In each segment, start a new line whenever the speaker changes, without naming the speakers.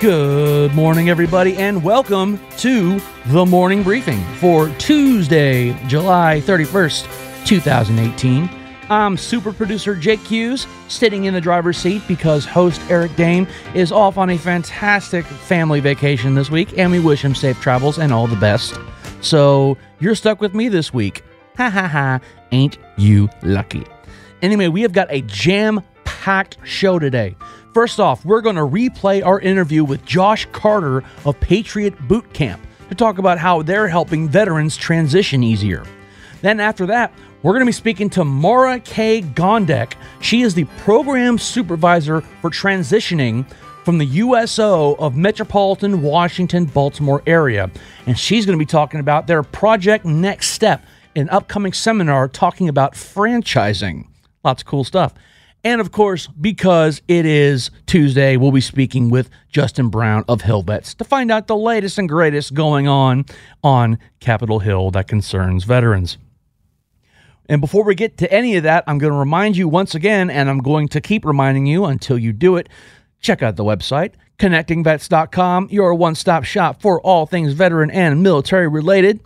Good morning, everybody, and welcome to the morning briefing for Tuesday, July 31st, 2018. I'm super producer Jake Hughes, sitting in the driver's seat because host Eric Dehm is off on a fantastic family vacation this week, and we wish him safe travels and all the best. So you're stuck with me this week. Ha ha ha, ain't you lucky? Anyway, we have got a jam packed show today. First off, we're going to replay our interview with Josh Carter of Patriot Boot Camp to talk about how they're helping veterans transition easier. Then, after that, we're going to be speaking to Maura K. Gondek. She is the program supervisor for transitioning from the USO of Metropolitan Washington Baltimore area. And she's going to be talking about their Project Next Step, an upcoming seminar talking about franchising. Lots of cool stuff. And of course, because it is Tuesday, we'll be speaking with Justin Brown of Hill Vets to find out the latest and greatest going on on Capitol Hill that concerns veterans. And before we get to any of that, I'm going to remind you once again, and I'm going to keep reminding you until you do it. Check out the website, connectingvets.com, your one stop shop for all things veteran and military related.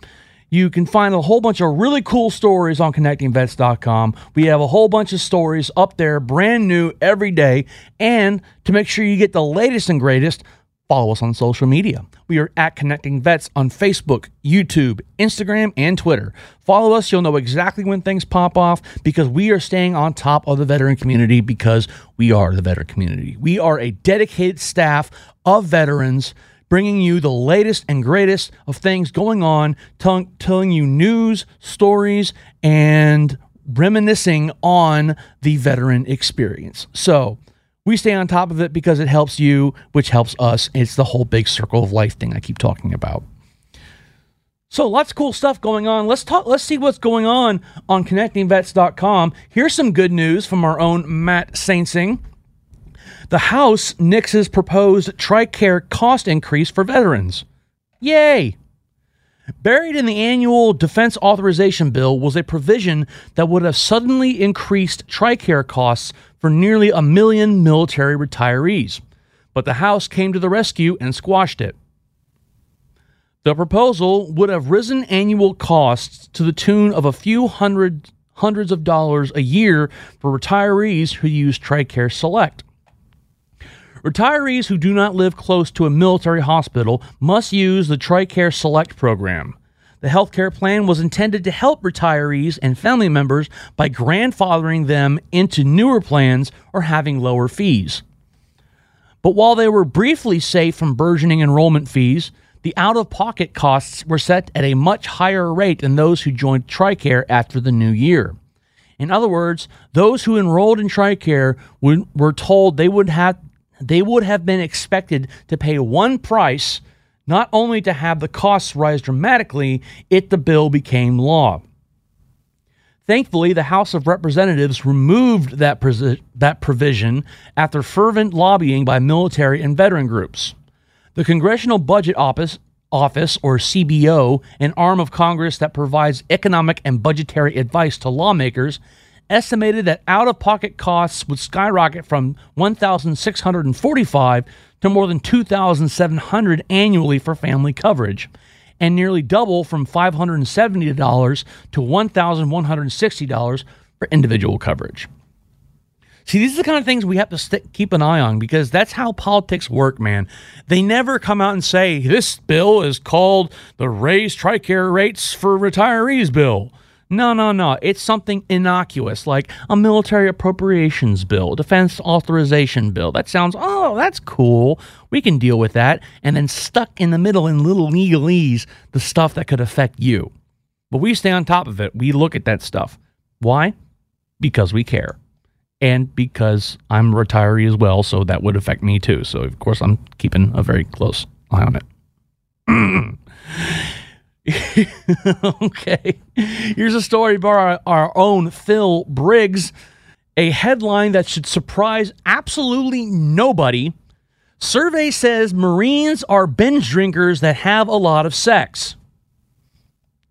You can find a whole bunch of really cool stories on connectingvets.com. We have a whole bunch of stories up there, brand new every day. And to make sure you get the latest and greatest, follow us on social media. We are at Connecting Vets on Facebook, YouTube, Instagram, and Twitter. Follow us, you'll know exactly when things pop off because we are staying on top of the veteran community because we are the veteran community. We are a dedicated staff of veterans bringing you the latest and greatest of things going on, t- telling you news, stories, and reminiscing on the veteran experience. So, we stay on top of it because it helps you, which helps us. It's the whole big circle of life thing I keep talking about. So lots of cool stuff going on. Let's talk let's see what's going on on connectingvets.com. Here's some good news from our own Matt Saintsing. The House nixes proposed TRICARE cost increase for veterans. Yay! Buried in the annual defense authorization bill was a provision that would have suddenly increased TRICARE costs for nearly a million military retirees. But the House came to the rescue and squashed it. The proposal would have risen annual costs to the tune of a few hundred hundreds of dollars a year for retirees who use TRICARE Select. Retirees who do not live close to a military hospital must use the TRICARE Select program. The healthcare plan was intended to help retirees and family members by grandfathering them into newer plans or having lower fees. But while they were briefly safe from burgeoning enrollment fees, the out of pocket costs were set at a much higher rate than those who joined TRICARE after the new year. In other words, those who enrolled in TRICARE were told they would have they would have been expected to pay one price, not only to have the costs rise dramatically, if the bill became law. Thankfully, the House of Representatives removed that, that provision after fervent lobbying by military and veteran groups. The Congressional Budget Office, Office, or CBO, an arm of Congress that provides economic and budgetary advice to lawmakers, estimated that out of pocket costs would skyrocket from 1645 to more than 2700 annually for family coverage and nearly double from $570 to $1160 for individual coverage. See, these are the kind of things we have to st- keep an eye on because that's how politics work, man. They never come out and say, this bill is called the Raise Tricare Rates for Retirees Bill. No, no, no. It's something innocuous like a military appropriations bill, defense authorization bill. That sounds, oh, that's cool. We can deal with that. And then stuck in the middle in little legalese, the stuff that could affect you. But we stay on top of it. We look at that stuff. Why? Because we care. And because I'm retiree as well, so that would affect me too. So, of course, I'm keeping a very close eye on it. okay. Here's a story by our, our own Phil Briggs. A headline that should surprise absolutely nobody. Survey says Marines are binge drinkers that have a lot of sex.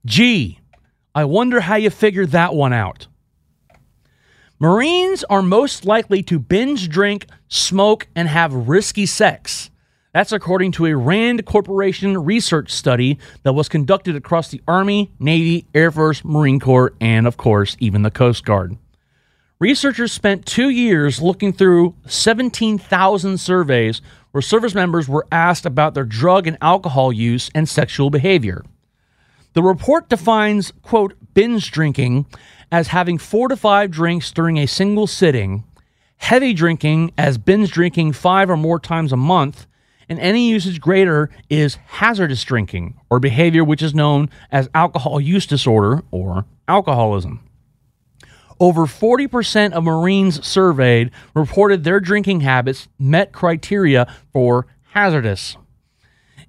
Gee, I wonder how you figured that one out. Marines are most likely to binge drink, smoke, and have risky sex. That's according to a RAND Corporation research study that was conducted across the Army, Navy, Air Force, Marine Corps, and of course, even the Coast Guard. Researchers spent two years looking through 17,000 surveys where service members were asked about their drug and alcohol use and sexual behavior. The report defines, quote, binge drinking as having four to five drinks during a single sitting, heavy drinking as binge drinking five or more times a month, and any usage greater is hazardous drinking or behavior which is known as alcohol use disorder or alcoholism. Over 40% of Marines surveyed reported their drinking habits met criteria for hazardous.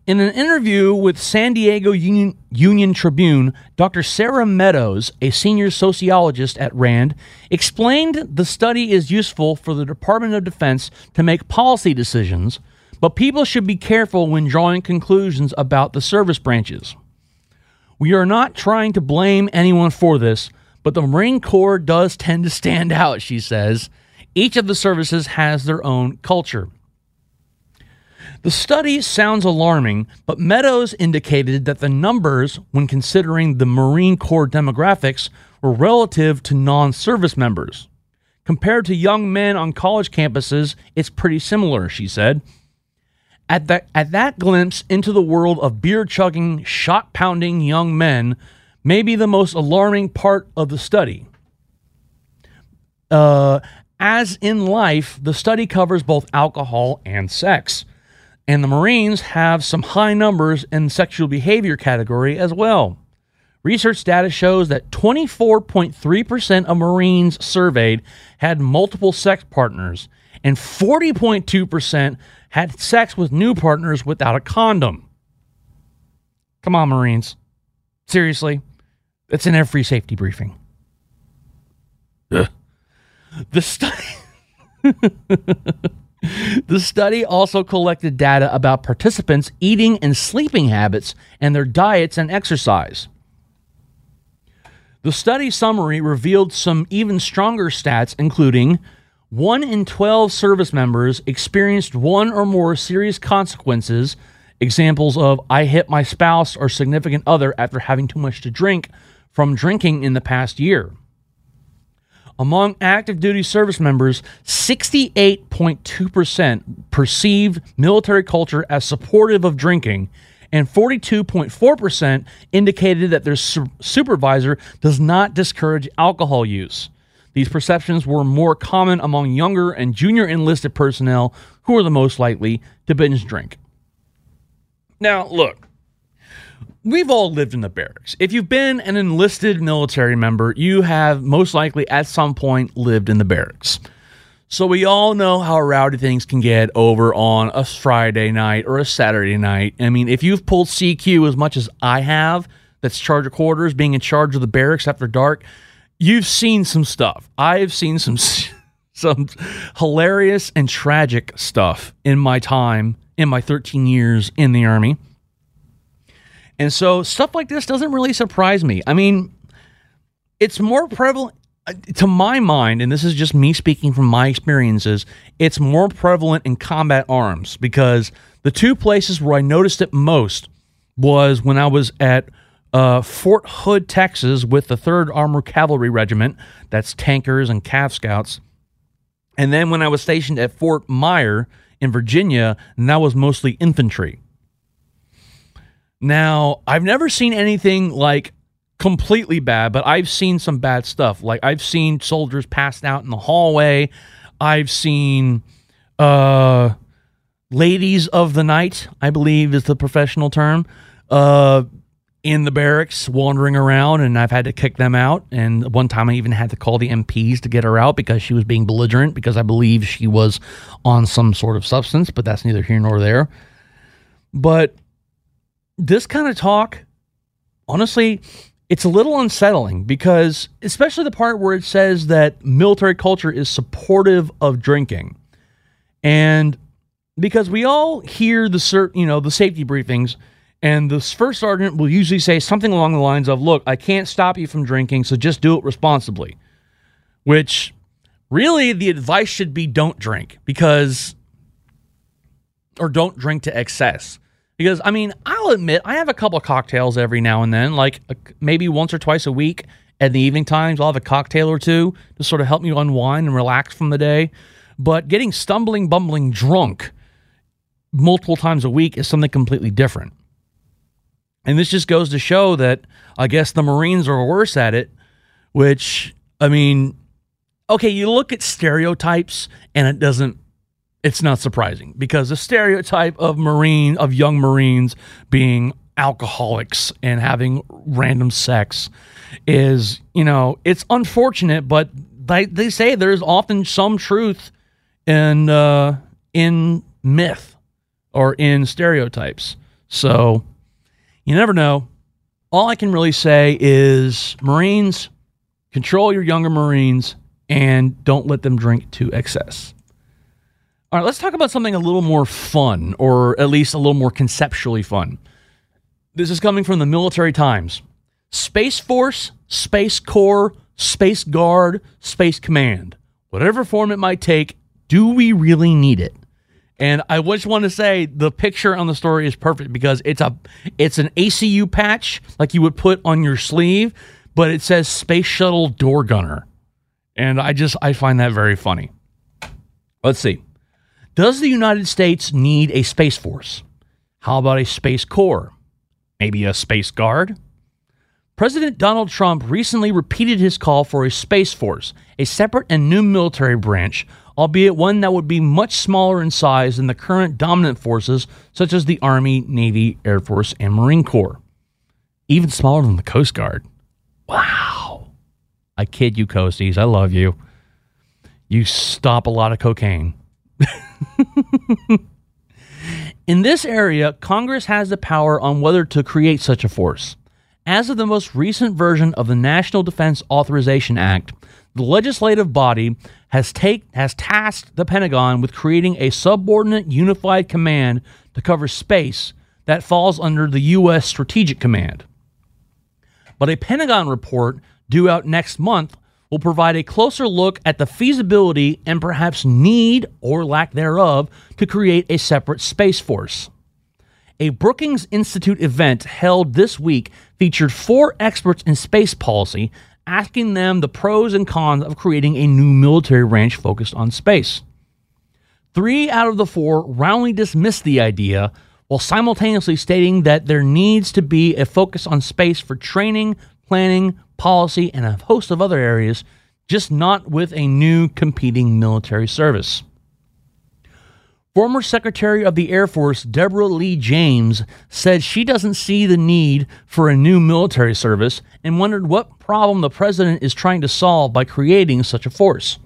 In an interview with San Diego Union, Union, Tribune, Dr. Sarah Meadows, a senior sociologist at RAND, explained the study is useful for the Department of Defense to make policy decisions, but people should be careful when drawing conclusions about the service branches. We are not trying to blame anyone for this, but the Marine Corps does tend to stand out, she says. Each of the services has their own culture. The study sounds alarming, but Meadows indicated that the numbers, when considering the Marine Corps demographics, were relative to non service members. Compared to young men on college campuses, it's pretty similar, she said. At that, at that glimpse into the world of beer chugging, shot pounding young men, may be the most alarming part of the study. Uh, as in life, the study covers both alcohol and sex. And the Marines have some high numbers in sexual behavior category as well. Research data shows that 24.3% of Marines surveyed had multiple sex partners, and 40.2% had sex with new partners without a condom. Come on, Marines. Seriously, it's in every safety briefing. Ugh. The study. The study also collected data about participants' eating and sleeping habits and their diets and exercise. The study summary revealed some even stronger stats, including 1 in 12 service members experienced one or more serious consequences, examples of I hit my spouse or significant other after having too much to drink from drinking in the past year. Among active duty service members, 68.2% perceived military culture as supportive of drinking, and 42.4% indicated that their su- supervisor does not discourage alcohol use. These perceptions were more common among younger and junior enlisted personnel who are the most likely to binge drink. Now, look, we've all lived in the barracks. If you've been an enlisted military member, you have most likely at some point lived in the barracks. So we all know how rowdy things can get over on a Friday night or a Saturday night. I mean, if you've pulled CQ as much as I have, that's charge of quarters, being in charge of the barracks after dark, you've seen some stuff. I've seen some some hilarious and tragic stuff in my time in my 13 years in the army. And so stuff like this doesn't really surprise me. I mean, it's more prevalent uh, to my mind, and this is just me speaking from my experiences, it's more prevalent in combat arms because the two places where I noticed it most was when I was at uh, Fort Hood, Texas, with the 3rd Armored Cavalry Regiment, that's tankers and Cav Scouts. And then when I was stationed at Fort Myer in Virginia, and that was mostly infantry. Now, I've never seen anything like completely bad, but I've seen some bad stuff. Like I've seen soldiers passed out in the hallway. I've seen uh ladies of the night, I believe is the professional term, uh in the barracks wandering around, and I've had to kick them out. And one time I even had to call the MPs to get her out because she was being belligerent because I believe she was on some sort of substance, but that's neither here nor there. But this kind of talk, honestly, it's a little unsettling because, especially the part where it says that military culture is supportive of drinking. And because we all hear the cert, you know, the safety briefings, and the first sergeant will usually say something along the lines of, "Look, I can't stop you from drinking, so just do it responsibly." Which really the advice should be don't drink because or don't drink to excess. Because I mean, I'll admit I have a couple of cocktails every now and then, like maybe once or twice a week at the evening times. I'll have a cocktail or two to sort of help me unwind and relax from the day. But getting stumbling, bumbling drunk multiple times a week is something completely different. And this just goes to show that I guess the Marines are worse at it, which, I mean, okay, you look at stereotypes and it doesn't, it's not surprising because the stereotype of Marine, of young Marines being alcoholics and having random sex is, you know, it's unfortunate, but they, they say there's often some truth in, uh, in myth or in stereotypes. So you never know. All I can really say is Marines, control your younger Marines and don't let them drink to excess. All right, let's talk about something a little more fun, or at least a little more conceptually fun. This is coming from the Military Times Space Force, Space Corps, Space Guard, Space Command. Whatever form it might take, do we really need it? And I just want to say the picture on the story is perfect because it's a it's an ACU patch like you would put on your sleeve, but it says Space Shuttle Door Gunner. And I just I find that very funny. Let's see. Does the United States need a space force? How about a space corps? Maybe a space guard? President Donald Trump recently repeated his call for a space force, a separate and new military branch albeit one that would be much smaller in size than the current dominant forces such as the Army, Navy, Air Force, and Marine Corps. Even smaller than the Coast Guard. Wow. I kid you, Coasties. I love you. You stop a lot of cocaine. In this area, Congress has the power on whether to create such a force. As of the most recent version of the National Defense Authorization Act, the legislative body has take has tasked the Pentagon with creating a subordinate unified command to cover space that falls under the US Strategic Command. But a Pentagon report due out next month will provide a closer look at the feasibility and perhaps need or lack thereof to create a separate space force. A Brookings Institute event held this week featured four experts in space policy asking them the pros and cons of creating a new military ranch focused on space. Three out of the four roundly dismissed the idea while simultaneously stating that there needs to be a focus on space for training, planning, policy, and a host of other areas, just not with a new competing military service. Former Secretary of the Air Force Deborah Lee James said she doesn't see the need for a new military service and wondered what problem the president is trying to solve by creating such a force.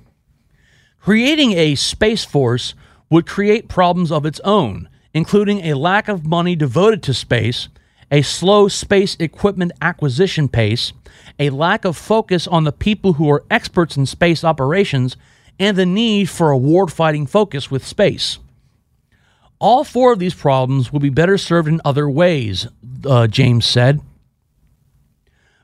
Creating a space force would create problems of its own, including a lack of money devoted to space, a slow space equipment acquisition pace, a lack of focus on the people who are experts in space operations, and the need for a warfighting focus with space. All four of these problems will be better served in other ways, uh, James said.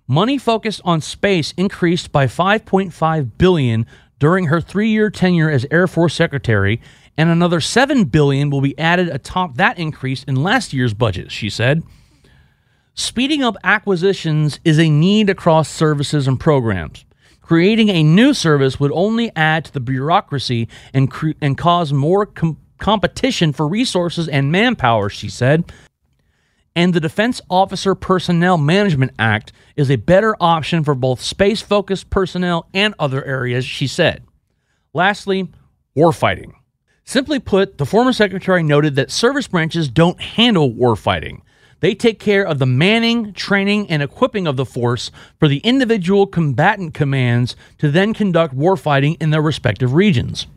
Money focused on space increased by 5.5 billion during her 3-year tenure as Air Force Secretary, and another 7 billion will be added atop that increase in last year's budget, she said. Speeding up acquisitions is a need across services and programs. Creating a new service would only add to the bureaucracy and, cre- and cause more competition for resources and manpower, she said. And the Defense Officer Personnel Management Act is a better option for both space focused personnel and other areas, she said. Lastly, warfighting. Simply put, the former secretary noted that service branches don't handle warfighting. They take care of the manning, training, and equipping of the force for the individual combatant commands to then conduct warfighting in their respective regions.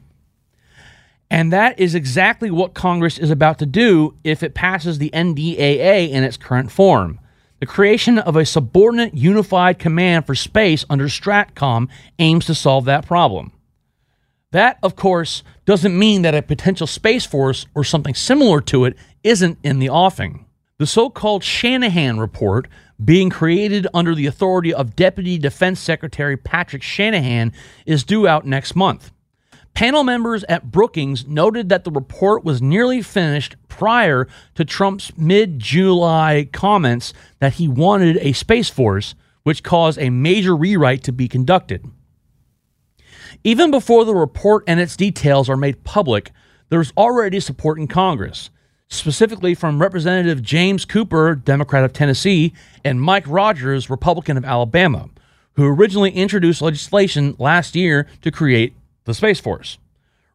And that is exactly what Congress is about to do if it passes the NDAA in its current form. The creation of a subordinate unified command for space under STRATCOM aims to solve that problem. That, of course, doesn't mean that a potential Space Force or something similar to it isn't in the offing. The so called Shanahan Report, being created under the authority of Deputy Defense Secretary Patrick Shanahan, is due out next month. Panel members at Brookings noted that the report was nearly finished prior to Trump's mid July comments that he wanted a Space Force, which caused a major rewrite to be conducted. Even before the report and its details are made public, there's already support in Congress specifically from Representative James Cooper, Democrat of Tennessee, and Mike Rogers, Republican of Alabama, who originally introduced legislation last year to create the Space Force.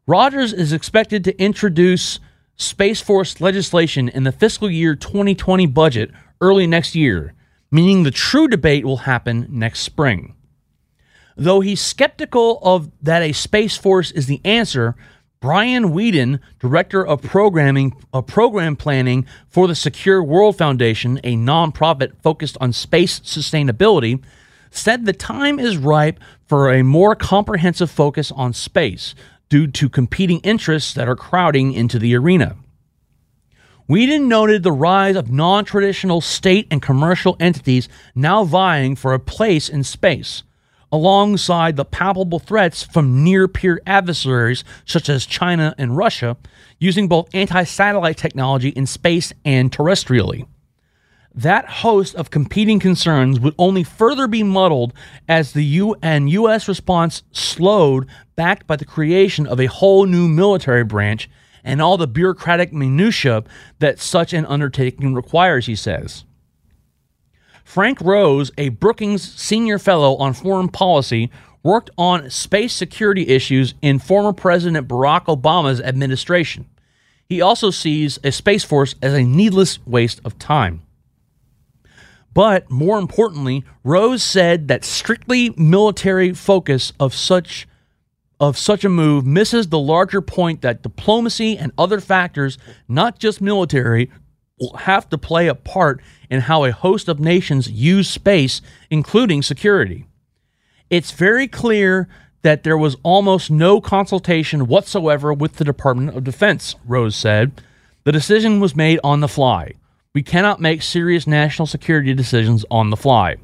Rogers is expected to introduce Space Force legislation in the fiscal year 2020 budget early next year, meaning the true debate will happen next spring. Though he's skeptical of that a Space Force is the answer, Brian Weeden, director of programming of program planning for the Secure World Foundation, a nonprofit focused on space sustainability, said the time is ripe for a more comprehensive focus on space due to competing interests that are crowding into the arena. Weeden noted the rise of non traditional state and commercial entities now vying for a place in space alongside the palpable threats from near peer adversaries such as China and Russia, using both anti satellite technology in space and terrestrially. That host of competing concerns would only further be muddled as the UN US response slowed, backed by the creation of a whole new military branch and all the bureaucratic minutiae that such an undertaking requires, he says. Frank Rose, a Brookings Senior Fellow on Foreign Policy, worked on space security issues in former President Barack Obama's administration. He also sees a Space Force as a needless waste of time. But more importantly, Rose said that strictly military focus of such of such a move misses the larger point that diplomacy and other factors, not just military, will have to play a part in how a host of nations use space, including security. It's very clear that there was almost no consultation whatsoever with the Department of Defense, Rose said. The decision was made on the fly. We cannot make serious national security decisions on the fly.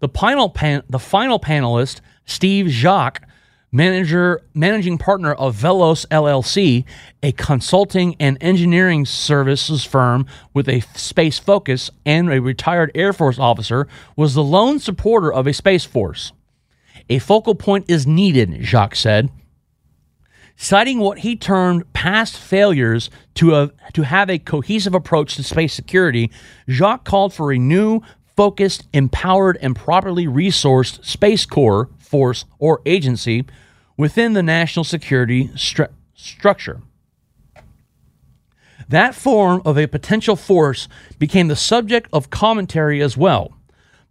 The final, pan- the final panelist, Steve Jacques, manager, managing partner of Velos LLC, a consulting and engineering services firm with a space focus and a retired Air Force officer, was the lone supporter of a space force. A focal point is needed, Jacques said. Citing what he termed past failures to, a, to have a cohesive approach to space security, Jacques called for a new, focused, empowered, and properly resourced Space Corps force or agency within the national security stru- structure. That form of a potential force became the subject of commentary as well.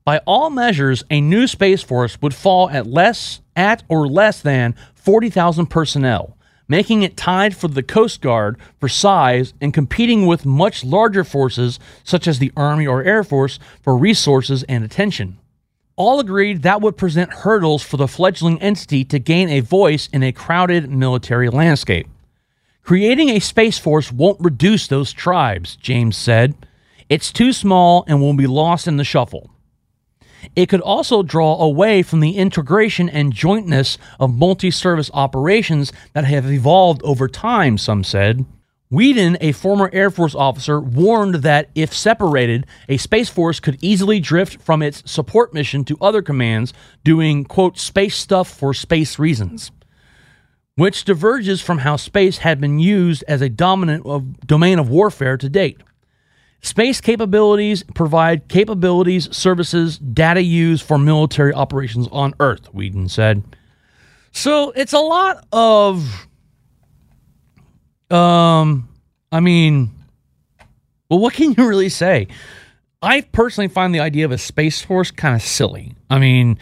By all measures, a new space force would fall at less at or less than 40,000 personnel, making it tied for the Coast Guard for size and competing with much larger forces such as the Army or Air Force for resources and attention all agreed that would present hurdles for the fledgling entity to gain a voice in a crowded military landscape. Creating a space force won't reduce those tribes, James said. It's too small and will be lost in the shuffle. It could also draw away from the integration and jointness of multi service operations that have evolved over time, some said. Weeden, a former Air Force officer, warned that if separated, a Space Force could easily drift from its support mission to other commands doing, quote, space stuff for space reasons, which diverges from how space had been used as a dominant of, domain of warfare to date. Space capabilities provide capabilities, services, data used for military operations on Earth, Weeden said. So it's a lot of um, I mean, Well, what can you really say? I personally find the idea of a space force kind of silly. I mean,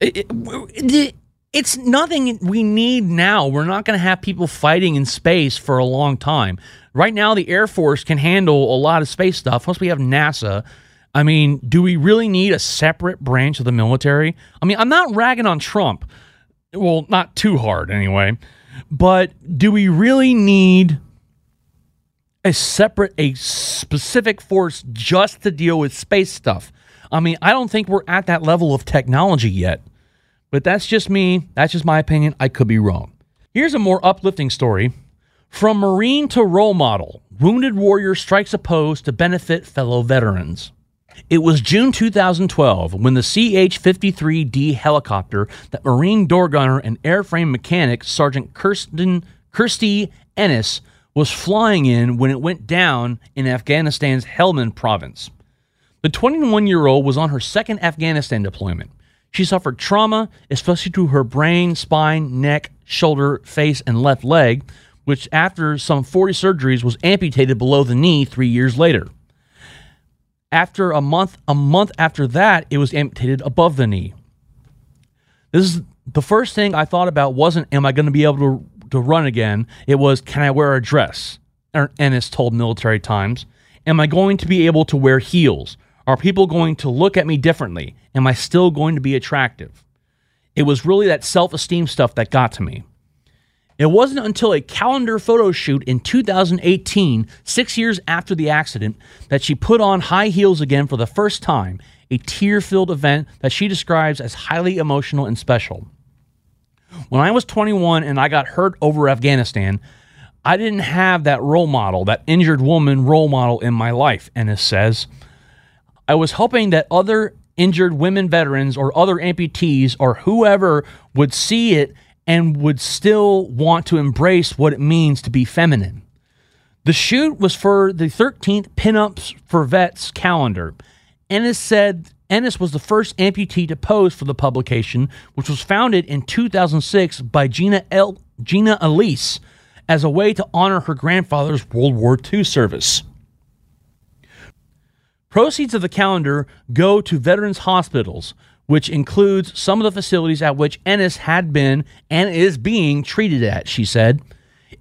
it, it, it's nothing we need now. We're not going to have people fighting in space for a long time. Right now, the Air Force can handle a lot of space stuff. Plus, we have NASA. I mean, do we really need a separate branch of the military? I mean, I'm not ragging on Trump. Well, not too hard anyway. But do we really need a separate, a specific force just to deal with space stuff? I mean, I don't think we're at that level of technology yet. But that's just me. That's just my opinion. I could be wrong. Here's a more uplifting story. From Marine to role model, wounded warrior strikes a pose to benefit fellow veterans. It was June 2012 when the CH 53D helicopter that Marine door gunner and airframe mechanic Sergeant Kirsten, Kirstie Ennis was flying in when it went down in Afghanistan's Helmand province. The 21 year old was on her second Afghanistan deployment. She suffered trauma, especially to her brain, spine, neck, shoulder, face, and left leg, which after some 40 surgeries was amputated below the knee three years later. After a month, a month after that, it was amputated above the knee. This is the first thing I thought about wasn't am I going to be able to, to run again? It was can I wear a dress? Er, Ennis told Military Times. Am I going to be able to wear heels? Are people going to look at me differently? Am I still going to be attractive? It was really that self esteem stuff that got to me. It wasn't until a calendar photo shoot in 2018, six years after the accident, that she put on high heels again for the first time, a tear filled event that she describes as highly emotional and special. When I was 21 and I got hurt over Afghanistan, I didn't have that role model, that injured woman role model in my life, Ennis says. I was hoping that other injured women veterans or other amputees or whoever would see it and would still want to embrace what it means to be feminine. The shoot was for the 13th Pinups for Vets calendar. Ennis said Ennis was the first amputee to pose for the publication, which was founded in 2006 by Gina, El- Gina Elise as a way to honor her grandfather's World War II service. Proceeds of the calendar go to veterans hospitals, which includes some of the facilities at which Ennis had been and is being treated at, she said.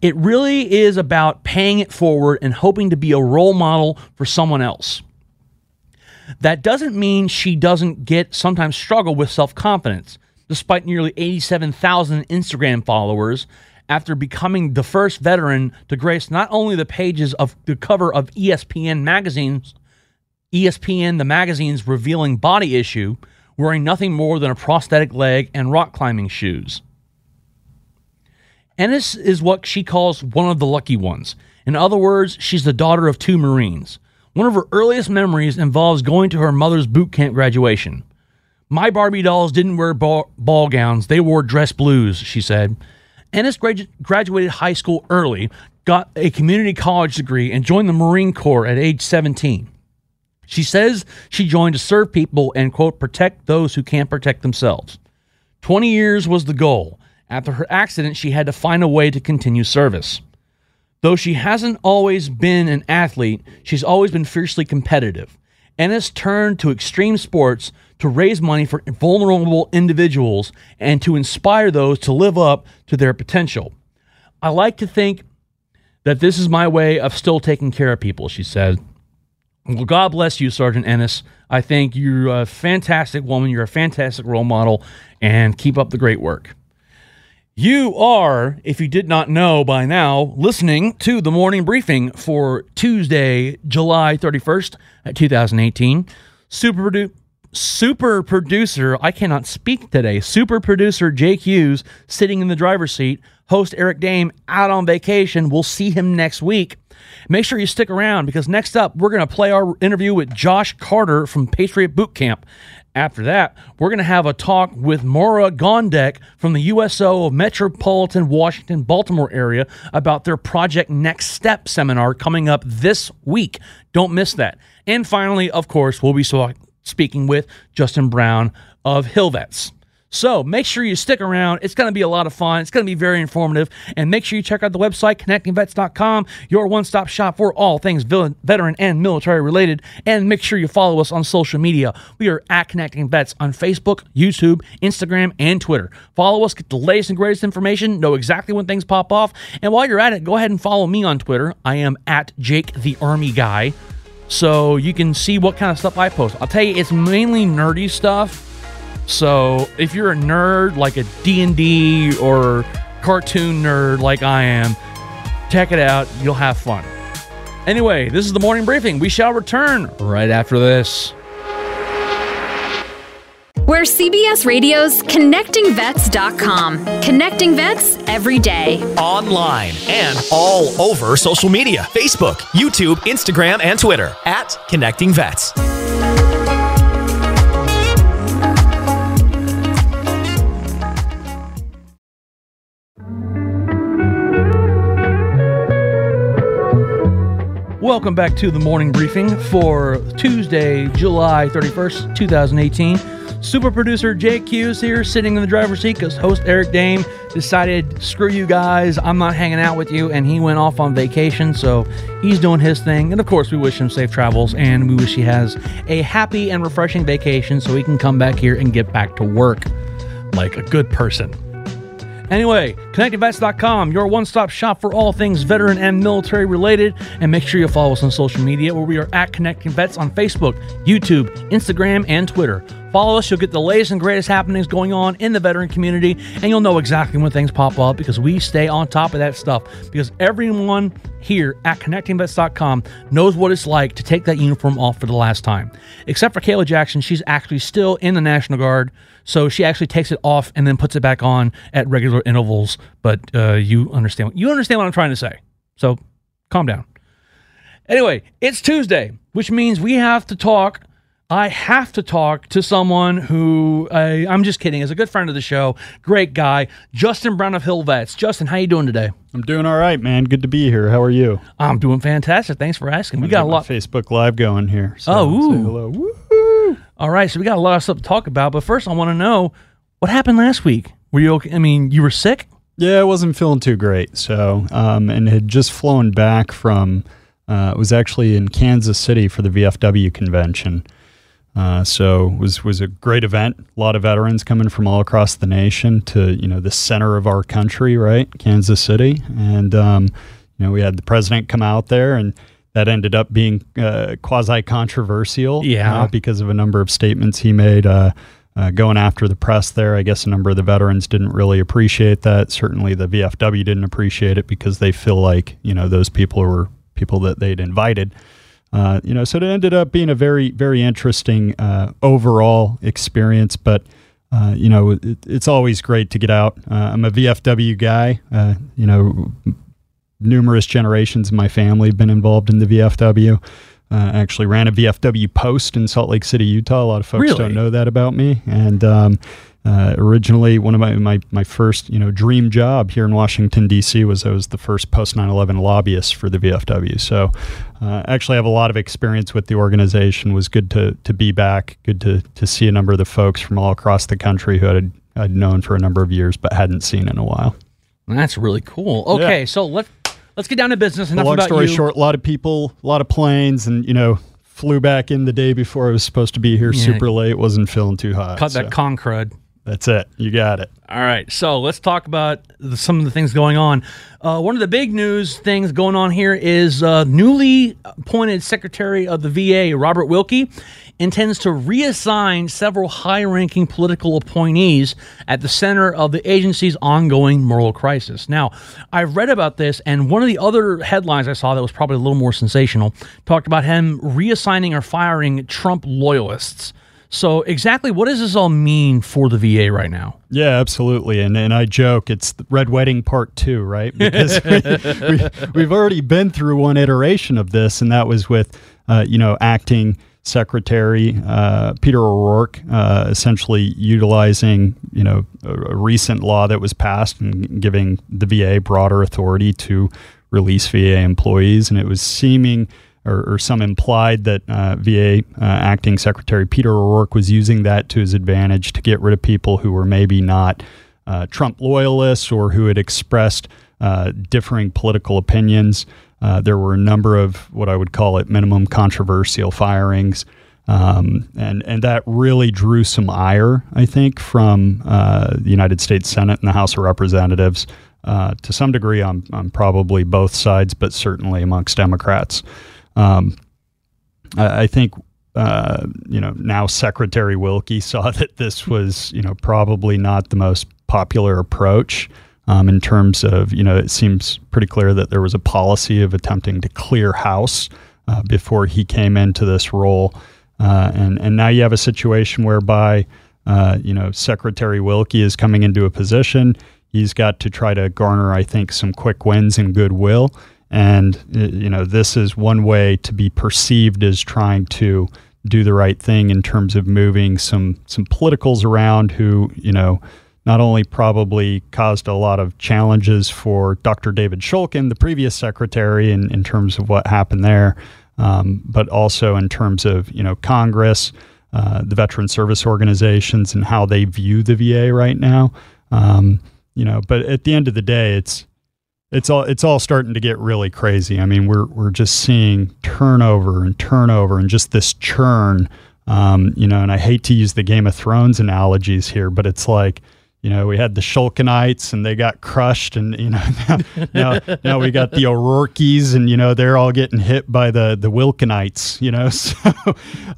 It really is about paying it forward and hoping to be a role model for someone else. That doesn't mean she doesn't get sometimes struggle with self confidence, despite nearly 87,000 Instagram followers after becoming the first veteran to grace not only the pages of the cover of ESPN magazines ESPN, the magazine's revealing body issue, wearing nothing more than a prosthetic leg and rock climbing shoes. Ennis is what she calls one of the lucky ones. In other words, she's the daughter of two Marines. One of her earliest memories involves going to her mother's boot camp graduation. My Barbie dolls didn't wear ball, ball gowns, they wore dress blues, she said. Ennis gradu- graduated high school early, got a community college degree, and joined the Marine Corps at age 17. She says she joined to serve people and, quote, protect those who can't protect themselves. 20 years was the goal. After her accident, she had to find a way to continue service. Though she hasn't always been an athlete, she's always been fiercely competitive. Ennis turned to extreme sports to raise money for vulnerable individuals and to inspire those to live up to their potential. I like to think that this is my way of still taking care of people, she said. Well, God bless you, Sergeant Ennis. I think you're a fantastic woman. You're a fantastic role model, and keep up the great work. You are, if you did not know by now, listening to the morning briefing for Tuesday, July 31st, 2018. Super, super producer, I cannot speak today. Super producer Jake Hughes sitting in the driver's seat. Host Eric Dehm out on vacation. We'll see him next week. Make sure you stick around because next up, we're going to play our interview with Josh Carter from Patriot Boot Camp. After that, we're going to have a talk with Maura Gondek from the USO of Metropolitan Washington Baltimore area about their Project Next Step seminar coming up this week. Don't miss that. And finally, of course, we'll be speaking with Justin Brown of Hillvets. So make sure you stick around. It's going to be a lot of fun. It's going to be very informative. And make sure you check out the website, connectingvets.com, your one stop shop for all things veteran and military related. And make sure you follow us on social media. We are at Connecting Vets on Facebook, YouTube, Instagram, and Twitter. Follow us, get the latest and greatest information, know exactly when things pop off. And while you're at it, go ahead and follow me on Twitter. I am at Jake the Army Guy. So you can see what kind of stuff I post. I'll tell you, it's mainly nerdy stuff so if you're a nerd like a D&D or cartoon nerd like I am, check it out. You'll have fun. Anyway, this is the morning briefing. We shall return right after this.
We're CBS Radio's ConnectingVets.com. Connecting vets every day.
Online and all over social media Facebook, YouTube, Instagram, and Twitter at Connecting Vets.
Welcome back to the morning briefing for Tuesday, July 31st, 2018. Super producer Jake Hughes here, sitting in the driver's seat because host Eric Dehm decided, screw you guys, I'm not hanging out with you, and he went off on vacation, so he's doing his thing. And of course, we wish him safe travels, and we wish he has a happy and refreshing vacation so he can come back here and get back to work like a good person. Anyway, connectingvets.com, your one stop shop for all things veteran and military related. And make sure you follow us on social media where we are at Connecting Vets on Facebook, YouTube, Instagram, and Twitter. Follow us, you'll get the latest and greatest happenings going on in the veteran community, and you'll know exactly when things pop up because we stay on top of that stuff. Because everyone here at connectingvets.com knows what it's like to take that uniform off for the last time. Except for Kayla Jackson, she's actually still in the National Guard. So she actually takes it off and then puts it back on at regular intervals. But uh, you understand you understand what I'm trying to say. So calm down. Anyway, it's Tuesday, which means we have to talk. I have to talk to someone who uh, I'm just kidding is a good friend of the show, great guy, Justin Brown of Hill Vets. Justin, how you doing today?
I'm doing all right, man. Good to be here. How are you?
I'm doing fantastic. Thanks for asking. We got a lot
Facebook Live going here.
So oh, hello. Woo. All right, so we got a lot of stuff to talk about, but first I want to know what happened last week. Were you okay? I mean, you were sick?
Yeah, I wasn't feeling too great. So, um, and had just flown back from, uh, was actually in Kansas City for the VFW convention. Uh, so was was a great event. A lot of veterans coming from all across the nation to you know the center of our country, right, Kansas City, and um, you know we had the president come out there and that ended up being uh, quasi controversial.
Yeah.
Uh, because of a number of statements he made uh, uh, going after the press there. I guess a number of the veterans didn't really appreciate that. Certainly the VFW didn't appreciate it because they feel like, you know, those people were people that they'd invited. Uh, you know, so it ended up being a very, very interesting uh, overall experience. But, you know, it, it's always great to get out. I'm a VFW guy. you know, numerous generations of my family have been involved in the VFW. Uh, actually ran a VFW post in Salt Lake City, Utah. A lot of folks
really?
don't know that about me. And um, uh, originally, one of my, my my first you know dream job here in Washington D.C. was I was the first post 9/11 lobbyist for the VFW. So uh, actually, I have a lot of experience with the organization. It was good to to be back. Good to to see a number of the folks from all across the country who I'd I'd known for a number of years but hadn't seen in a while.
That's really cool. Okay, yeah. so let's let's get down to business. Enough
long story
you.
short, a lot of people, a lot of planes, and you know, flew back in the day before I was supposed to be here yeah. super late. Wasn't feeling too hot.
Cut so. that con crud.
That's it. You got it.
All right. So let's talk about the, some of the things going on. Uh, one of the big news things going on here is uh, newly appointed Secretary of the VA, Robert Wilkie, intends to reassign several high ranking political appointees at the center of the agency's ongoing moral crisis. Now, I've read about this, and one of the other headlines I saw that was probably a little more sensational talked about him reassigning or firing Trump loyalists. So, exactly what does this all mean for the VA right now?
Yeah, absolutely. And and I joke it's Red Wedding Part Two, right? Because we, have already been through one iteration of this, and that was with, uh, you know, acting Secretary uh, Peter O'Rourke, uh, essentially utilizing you know a, a, recent law that was passed and giving the VA broader authority to release VA employees, and it was seeming or, or some implied that uh, VA uh, acting Secretary Peter O'Rourke was using that to his advantage to get rid of people who were maybe not uh, Trump loyalists or who had expressed uh, differing political opinions. Uh, there were a number of what I would call at minimum controversial firings. Um, and and that really drew some ire, I think, from uh, the United States Senate and the House of Representatives. Uh, to some degree, on, on probably both sides, but certainly amongst Democrats. Um, I, I, think uh, you know now Secretary Wilkie saw that this was you know probably not the most popular approach. Um, in terms of, you know, it seems pretty clear that there was a policy of attempting to clear house uh, before he came into this role. Uh, and, and now you have a situation whereby, uh, you know, Secretary Wilkie is coming into a position. He's got to try to garner, I think, some quick wins and goodwill. And, you know, this is one way to be perceived as trying to do the right thing in terms of moving some, some politicals around who, you know, not only probably caused a lot of challenges for Dr. David Shulkin, the previous secretary, in, in terms of what happened there, um, but also in terms of you know Congress, uh, the veteran service organizations, and how they view the VA right now. Um, you know, but at the end of the day, it's it's all it's all starting to get really crazy. I mean, we're we're just seeing turnover and turnover and just this churn. Um, you know, and I hate to use the Game of Thrones analogies here, but it's like you know, we had the Shulkinites and they got crushed, and you know, now, now, now, we got the O'Rourkes, and you know, they're all getting hit by the the Wilkinites. You know, so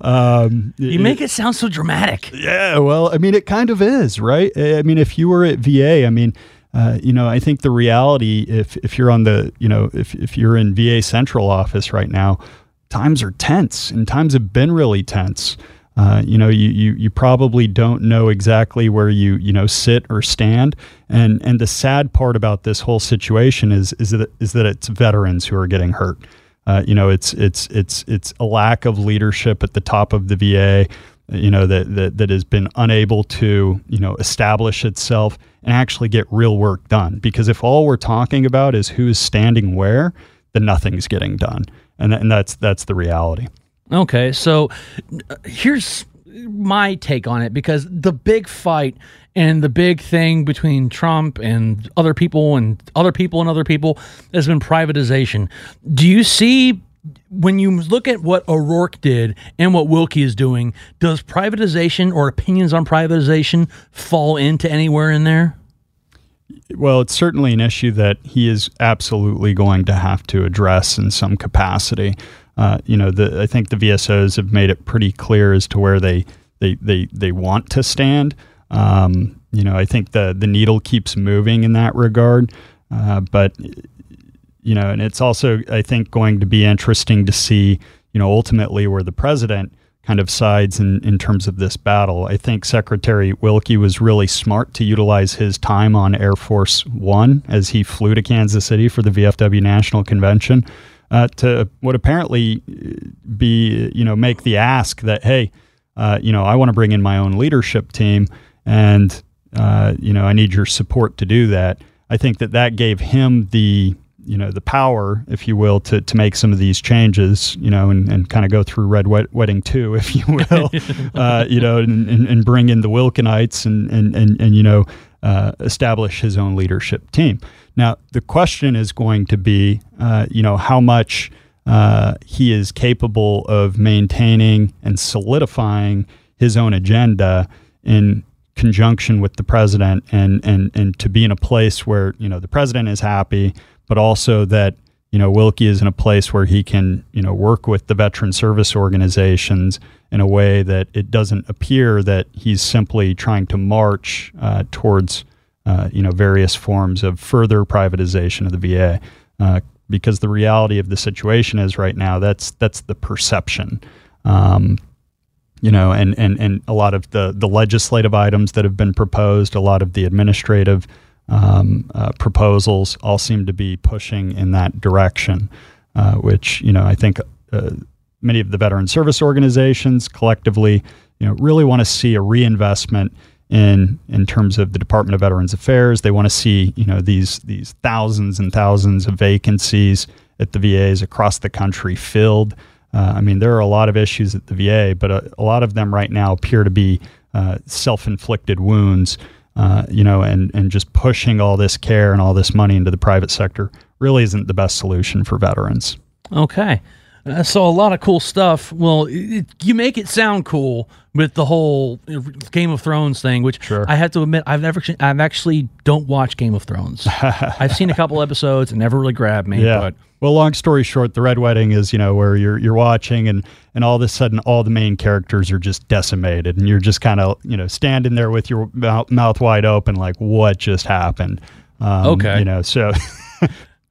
um, you make it sound so dramatic.
Yeah, well, I mean, it kind of is, right? I mean, if you were at VA, I mean. Uh, you know, I think the reality, if if you're on the, you know, if if you're in VA central office right now, times are tense, and times have been really tense. Uh, you know, you, you you probably don't know exactly where you you know sit or stand, and and the sad part about this whole situation is is that is that it's veterans who are getting hurt. Uh, you know, it's it's it's it's a lack of leadership at the top of the VA. You know that that that has been unable to you know establish itself and actually get real work done. Because if all we're talking about is who's standing where, then nothing's getting done, and and that's that's the reality.
Okay, so here's my take on it because the big fight and the big thing between Trump and other people and other people and other people has been privatization. Do you see when you look at what O'Rourke did and what Wilkie is doing, does privatization or opinions on privatization fall into anywhere in there?
Well, it's certainly an issue that he is absolutely going to have to address in some capacity. Uh, you know, the, I think the VSOs have made it pretty clear as to where they they they, they want to stand. Um, you know, I think the the needle keeps moving in that regard, uh, but you know, and it's also I think going to be interesting to see you know ultimately where the president kind of sides in, in terms of this battle. I think Secretary Wilkie was really smart to utilize his time on Air Force One as he flew to Kansas City for the VFW National Convention uh, to what apparently be, you know, make the ask that, hey, uh, you know, I want to bring in my own leadership team and, uh, you know, I need your support to do that. I think that that gave him the, you know, the power, if you will, to, to make some of these changes, you know, and, and kind of go through Red Wedding 2, if you will, uh, you know, and, and, and, bring in the Wilkinites and, and, and, and you know, uh, establish his own leadership team. Now, the question is going to be, uh, you know, how much uh, he is capable of maintaining and solidifying his own agenda in conjunction with the president, and and and to be in a place where you know the president is happy, but also that you know Wilkie is in a place where he can you know work with the veteran service organizations in a way that it doesn't appear that he's simply trying to march uh, towards uh, you know, various forms of further privatization of the VA. Uh, because the reality of the situation is right now that's that's the perception. Um, you know, and, and, and a lot of the, the legislative items that have been proposed, a lot of the administrative um, uh, proposals all seem to be pushing in that direction, uh, which, you know, I think uh, many of the veteran service organizations collectively, you know, really want to see a reinvestment in in terms of the Department of Veterans Affairs. They want to see you know these these thousands and thousands of vacancies at the VAs across the country filled. Uh, I mean, there are a lot of issues at the VA, but a, a lot of them right now appear to be uh, self-inflicted wounds. Uh, you know, and and just pushing all this care and all this money into the private sector really isn't the best solution for veterans.
Okay. Uh, so a lot of cool stuff. Well, it, you make it sound cool with the whole Game of Thrones thing, which
Sure.
I have to admit I've never, I've actually don't watch Game of Thrones. I've seen a couple episodes and never really grabbed me.
Yeah.
But
well, long story short, the Red Wedding is you know where you're you're watching and and all of a sudden all the main characters are just decimated and you're just kind of you know standing there with your mouth, mouth wide open like what just happened. Um,
Okay.
You know so.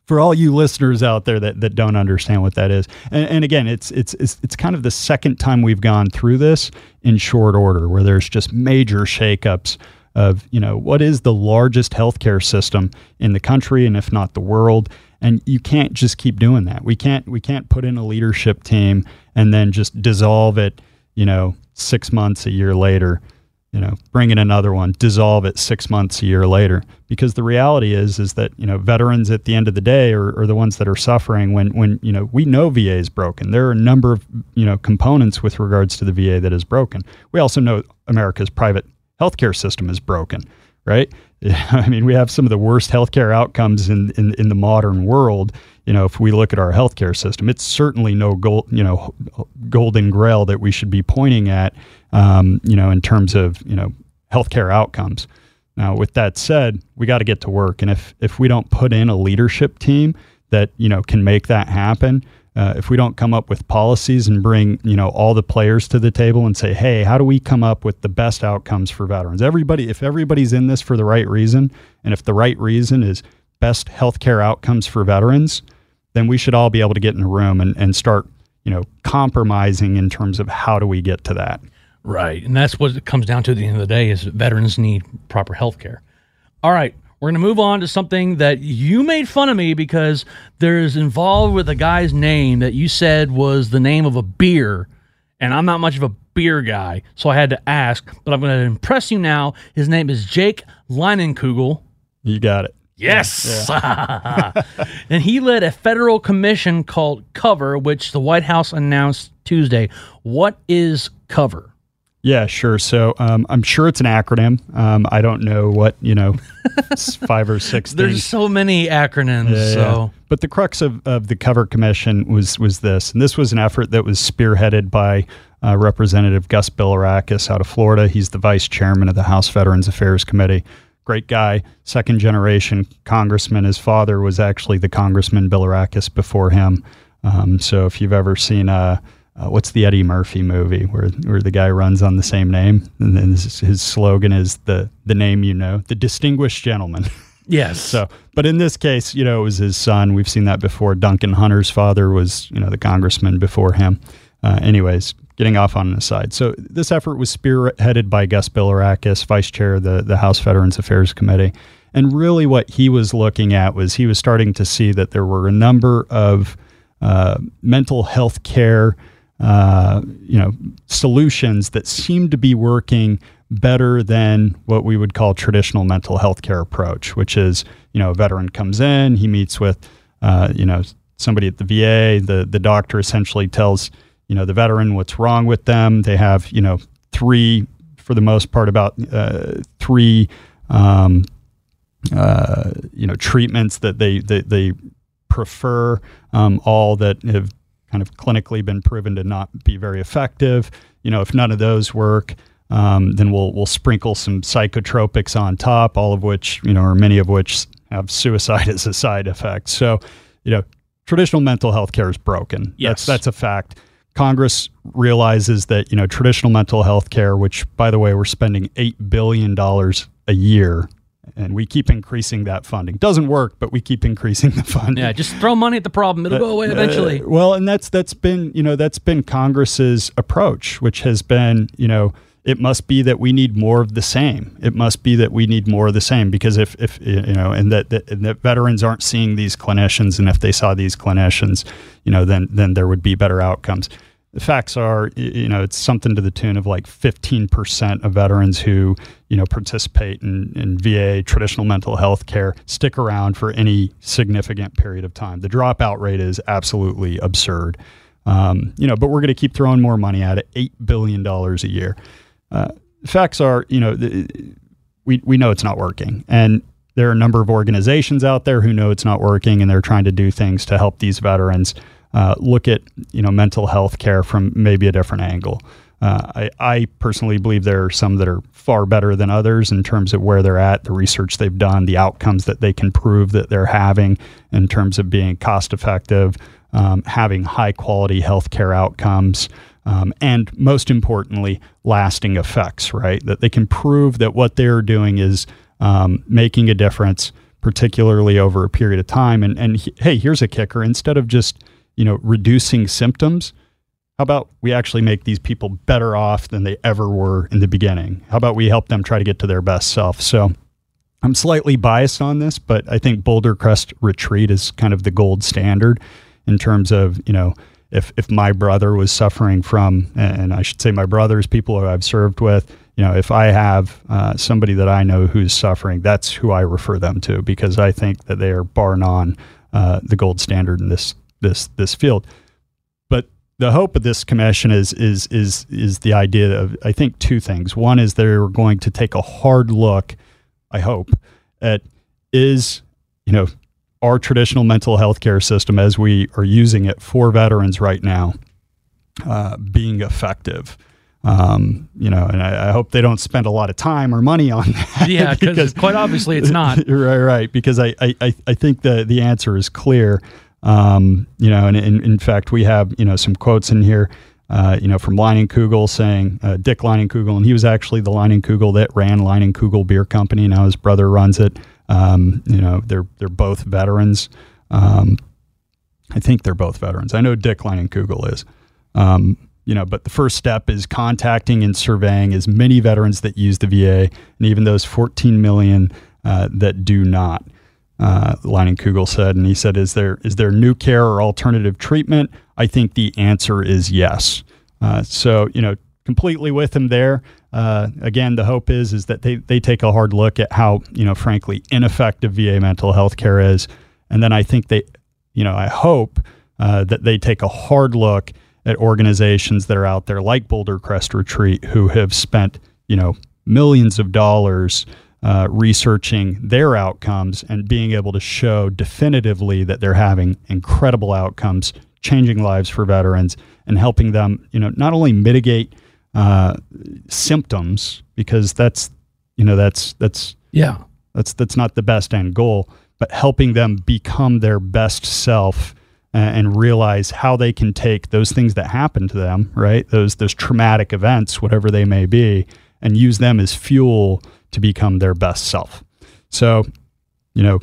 For all you listeners out there that, that don't understand what that is, and, and again, it's, it's it's it's kind of the second time we've gone through this in short order, where there's just major shakeups of you know what is the largest healthcare system in the country and if not the world? And you can't just keep doing that. We can't we can't put in a leadership team and then just dissolve it you know 6 months a year later you know bring in another one dissolve it 6 months a year later. Because the reality is is that you know veterans at the end of the day are, are the ones that are suffering when when you know we know VA is broken. There are a number of you know components with regards to the VA that is broken. We also know America's private healthcare system is broken, right? I mean, we have some of the worst healthcare outcomes in, in, in the modern world. You know, if we look at our healthcare system, it's certainly no gold, you know, golden grail that we should be pointing at, um, you know, in terms of, you know, healthcare outcomes. Now, with that said, we got to get to work. And if, if we don't put in a leadership team that, you know, can make that happen, uh, if we don't come up with policies and bring you know all the players to the table and say hey how do we come up with the best outcomes for veterans everybody if everybody's in this for the right reason and if the right reason is best healthcare outcomes for veterans then we should all be able to get in a room and, and start you know compromising in terms of how do we get to that
Right. And that's what it comes down to at the end of the day is veterans need proper health care. All right. We're going to move on to something that you made fun of me because there's involved with a guy's name that you said was the name of a beer. And I'm not much of a beer guy. So I had to ask, but I'm going to impress you now. His name is Jake Leinenkugel.
you got it
Yes. and he led a federal commission called Cover, which the White House announced Tuesday. What is Cover?
Yeah, sure. So um, I'm sure it's an acronym. Um, I don't know what you know, five or six.
There's
things.
so many acronyms.
Yeah, yeah.
so
but the crux of, of the cover commission was was this, and this was an effort that was spearheaded by uh, Representative Gus Bilirakis out of Florida. He's the vice chairman of the House Veterans Affairs Committee. Great guy, second generation congressman. His father was actually the Congressman Bilirakis before him. Um, so if you've ever seen uh, uh, what's the Eddie Murphy movie where where the guy runs on the same name, and then his, his slogan is the the name you know, the distinguished gentleman.
yes.
So, but in this case, you know, it was his son. We've seen that before. Duncan Hunter's father was, you know, the congressman before him. Uh, anyways, getting off on an aside. So this effort was spearheaded by Gus Bilirakis, vice chair of the, the House Veterans Affairs Committee. And really what he was looking at was he was starting to see that there were a number of uh, mental health care uh, you know, solutions that seem to be working better than what we would call traditional mental health care approach, which is, you know, a veteran comes in, he meets with, uh, you know, somebody at the VA, the, the doctor essentially tells, you know, the veteran what's wrong with them. They have, you know, three, for the most part, about uh, three, um, uh, you know, treatments that they, they, they prefer, um, all that have kind of clinically been proven to not be very effective. You know, if none of those work, um, then we'll we'll sprinkle some psychotropics on top, all of which you know, or many of which have suicide as a side effect. So, you know, traditional mental health care is broken.
Yes.
That's that's a fact. Congress realizes that you know traditional mental health care, which by the way we're spending eight billion dollars a year, and we keep increasing that funding. Doesn't work, but we keep increasing the funding.
yeah, just throw money at the problem; it'll go away eventually.
Uh, well, and that's that's been you know that's been Congress's approach, which has been you know it must be that we need more of the same. It must be that we need more of the same because if if you know and that that, and that veterans aren't seeing these clinicians, and if they saw these clinicians, you know then then there would be better outcomes. The facts are, you know, it's something to the tune of like 15% of veterans who, you know, participate in, in VA traditional mental health care stick around for any significant period of time. The dropout rate is absolutely absurd. Um, you know, but we're going to keep throwing more money at it, $8 billion a year. Uh, facts are, you know, the, we, we know it's not working. And there are a number of organizations out there who know it's not working and they're trying to do things to help these veterans uh, look at you know mental health care from maybe a different angle. Uh, I, I, personally believe there are some that are far better than others in terms of where they're at, the research they've done, the outcomes that they can prove that they're having in terms of being cost effective, um, having high quality healthcare outcomes, um, and most importantly, lasting effects, right? That they can prove that what they're doing is um, making a difference, particularly over a period of time. And, and hey, here's a kicker instead of just you know, reducing symptoms. How about we actually make these people better off than they ever were in the beginning? How about we help them try to get to their best self? So I'm slightly biased on this, but I think Boulder Crest Retreat is kind of the gold standard in terms of, you know, if, if my brother was suffering from, and I should say my brothers, people who I've served with, you know, if I have uh, somebody that I know who's suffering, that's who I refer them to because I think that they are bar none uh, the gold standard in this this this field. But the hope of this commission is is is is the idea of I think two things. One is they're going to take a hard look, I hope, at is you know our traditional mental health care system as we are using it for veterans right now uh, being effective. Um, you know, and I, I, hope they don't spend a lot of time or money on that.
Yeah, because quite obviously it's not.
right, right. Because I, I, I think the the answer is clear. Um, you know, and in, fact, we have you know some quotes in here. Uh, you know, from Leinenkugel saying uh, Dick Kugel, and he was actually the Leinenkugel that ran Leinenkugel Beer Company. Now his brother runs it. Um, you know, they're they're both veterans. Um, I think they're both veterans. I know Dick Leinenkugel is. Um, you know, but the first step is contacting and surveying as many veterans that use the VA, and even those 14 million uh, that do not uh, Leinenkugel said, and he said, "Is there is there new care or alternative treatment?" I think the answer is yes. Uh, so you know, completely with him there. Uh, again, the hope is is that they they take a hard look at how you know, frankly, ineffective VA mental health care is, and then I think they, you know, I hope uh, that they take a hard look at organizations that are out there like Boulder Crest Retreat who have spent you know millions of dollars uh, researching their outcomes and being able to show definitively that they're having incredible outcomes, changing lives for veterans, and helping them, you know, not only mitigate uh, symptoms because that's, you know, that's that's
yeah,
that's that's not the best end goal, but helping them become their best self and realize how they can take those things that happen to them, right? Those those traumatic events, whatever they may be, and use them as fuel to become their best self. So, you know,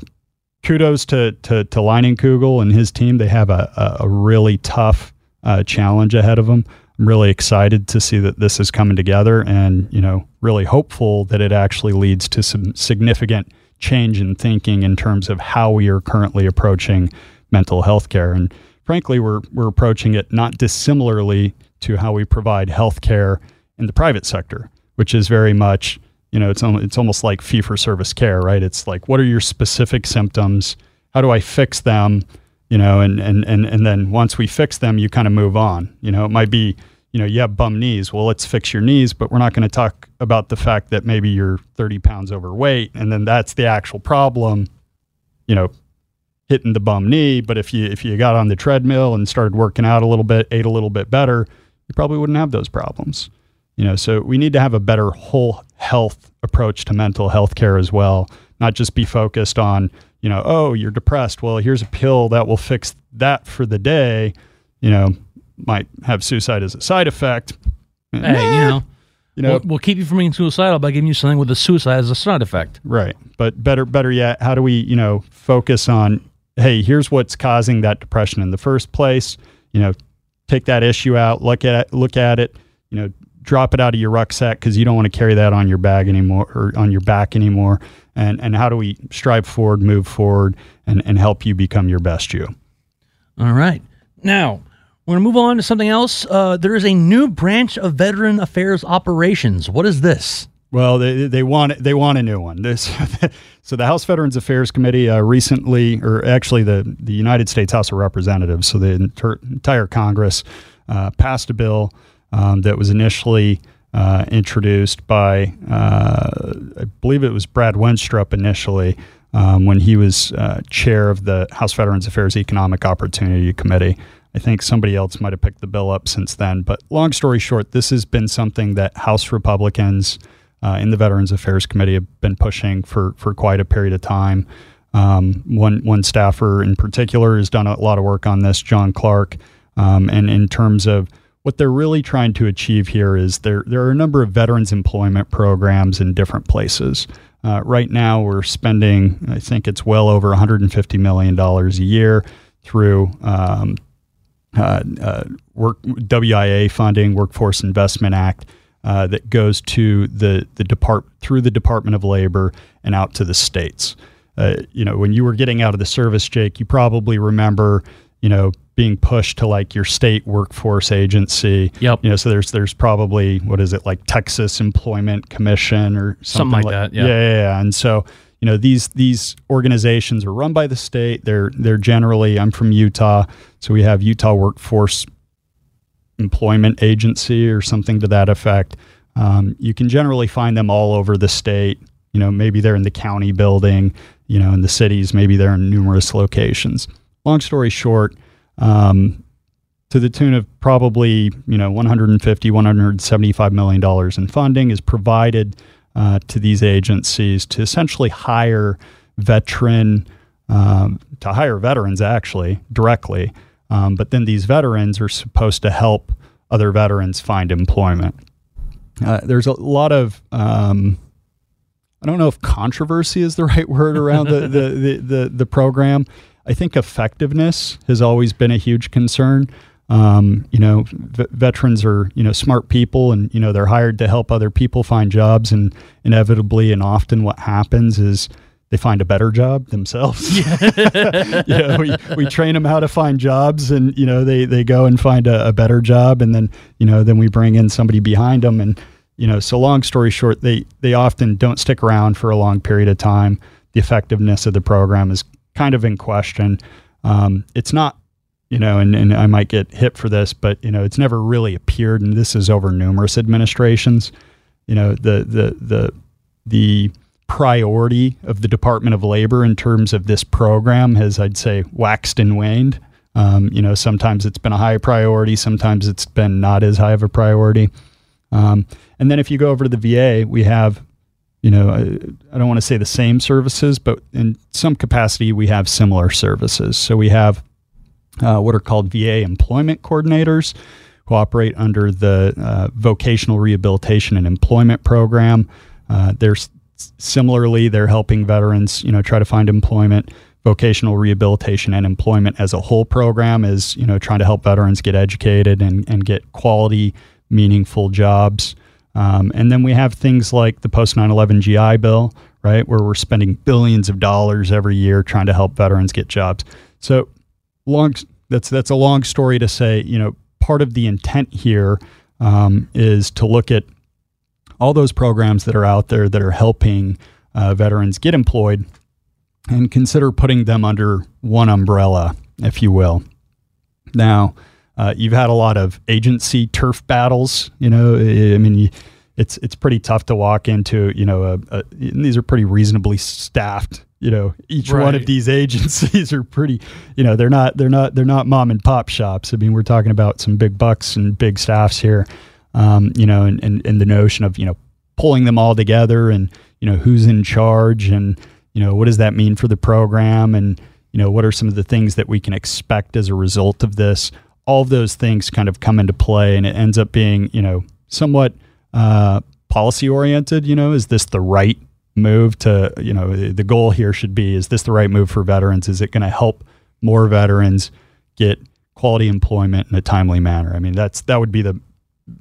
kudos to to, to Leinenkugel and his team. They have a, a, a really tough uh, challenge ahead of them. I'm really excited to see that this is coming together, and you know, really hopeful that it actually leads to some significant change in thinking in terms of how we are currently approaching mental health care. And frankly, we're we're approaching it not dissimilarly to how we provide health care in the private sector, which is very much you know, it's it's almost like fee for service care, right? It's like, what are your specific symptoms? How do I fix them? You know, and and and and then once we fix them, you kind of move on. You know, it might be, you know, you have bum knees. Well, let's fix your knees, but we're not going to talk about the fact that maybe you're 30 pounds overweight, and then that's the actual problem. You know, hitting the bum knee. But if you if you got on the treadmill and started working out a little bit, ate a little bit better, you probably wouldn't have those problems. You know, so we need to have a better whole health approach to mental health care as well, not just be focused on, you know, oh, you're depressed. Well, here's a pill that will fix that for the day. You know, might have suicide as a side effect.
Hey, you know, you know, we'll, we'll, keep you from being suicidal by giving you something with a suicide as a side effect.
Right, but better, better yet, how do we, you know, focus on, hey, here's what's causing that depression in the first place. You know, take that issue out, look at look at it. You know, drop it out of your rucksack because you don't want to carry that on your bag anymore or on your back anymore. And and how do we strive forward, move forward, and and help you become your best you?
All right. Now, We're going to move on to something else. Uh, there is a new branch of Veteran Affairs Operations. What is this?
Well, they, they want they want a new one. This, so the House Veterans Affairs Committee uh, recently, or actually the the United States House of Representatives, so the inter- entire Congress, uh, passed a bill um, that was initially uh, introduced by uh, I believe it was Brad Wenstrup initially um, when he was uh, chair of the House Veterans Affairs Economic Opportunity Committee. I think somebody else might have picked the bill up since then. But long story short, this has been something that House Republicans uh, in the Veterans Affairs Committee have been pushing for for quite a period of time. Um, one one staffer in particular has done a lot of work on this, John Clark, um, and in terms of what they're really trying to achieve here is there there are a number of veterans employment programs in different places. Uh, right now, we're spending, I think it's well over 150 million dollars a year through um, uh, uh, work WIA funding, Workforce Investment Act, uh, that goes to the the depart through the Department of Labor and out to the states. Uh, you know, when you were getting out of the service, Jake, you probably remember, you know, being pushed to like your state workforce agency.
Yep.
You know, so there's there's probably what is it like Texas Employment Commission or something,
Something like that, yeah.
yeah, yeah, yeah. And so you know these these organizations are run by the state. They're they're generally I'm from Utah, so we have Utah Workforce Employment Agency or something to that effect. Um, you can generally find them all over the state. You know, maybe they're in the county building. You know, in the cities, maybe they're in numerous locations. Long story short, um, to the tune of probably you know 150 175 million dollars in funding is provided uh, to these agencies to essentially hire veteran um, to hire veterans actually directly um, but then these veterans are supposed to help other veterans find employment uh, there's a lot of um, I don't know if controversy is the right word around the, the, the, the, the program. I think effectiveness has always been a huge concern. Um, you know, v- veterans are you know smart people, and you know they're hired to help other people find jobs, and inevitably and often what happens is they find a better job themselves. Yeah. you know, we, we train them how to find jobs, and you know they they go and find a, a better job, and then you know then we bring in somebody behind them, and you know so long story short, they they often don't stick around for a long period of time. The effectiveness of the program is kind of in question. Um, it's not, you know, and, and I might get hit for this, but you know, it's never really appeared, and this is over numerous administrations. You know, the the the the priority of the Department of Labor in terms of this program has, I'd say, waxed and waned. Um, you know, sometimes it's been a high priority, sometimes it's been not as high of a priority. Um, and then if you go over to the VA, we have you know, I, I don't want to say the same services, but in some capacity, we have similar services. So we have uh, what are called VA employment coordinators who operate under the uh, Vocational Rehabilitation and Employment Program. Uh, they're s- similarly they're helping veterans, you know, try to find employment. Vocational rehabilitation and employment as a whole program is, you know, trying to help veterans get educated and, and get quality, meaningful jobs. Um, and then we have things like the post 9 11 GI Bill, right, where we're spending billions of dollars every year trying to help veterans get jobs. So, long that's that's a long story to say. You know, part of the intent here um, is to look at all those programs that are out there that are helping uh, veterans get employed, and consider putting them under one umbrella, if you will. Now, uh, you've had a lot of agency turf battles. You know, I mean, you, it's it's pretty tough to walk into. You know, a, a, these are pretty reasonably staffed. You know, each one of these agencies are pretty. You know, they're not they're not they're not mom and pop shops. I mean, we're talking about some big bucks and big staffs here. Um, you know, and, and and the notion of you know pulling them all together and you know who's in charge and you know what does that mean for the program and you know what are some of the things that we can expect as a result of this all of those things kind of come into play and it ends up being you know somewhat uh, policy oriented you know is this the right move to you know the goal here should be is this the right move for veterans is it going to help more veterans get quality employment in a timely manner i mean that's that would be the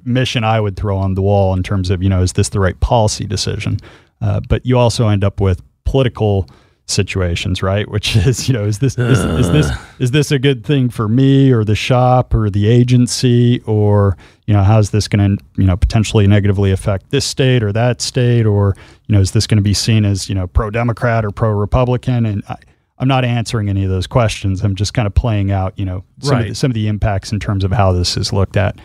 mission I would throw on the wall in terms of, you know, is this the right policy decision? Uh, but you also end up with political situations, right? Which is, you know, is this is, is this uh. is this a good thing for me or the shop or the agency or you know how's this going to you know potentially negatively affect this state or that state or you know is this going to be seen as you know pro Democrat or pro Republican? And I, I'm not answering any of those questions. I'm just kind of playing out you know some,
Right.
of, the, some of the impacts in terms of how this is looked at.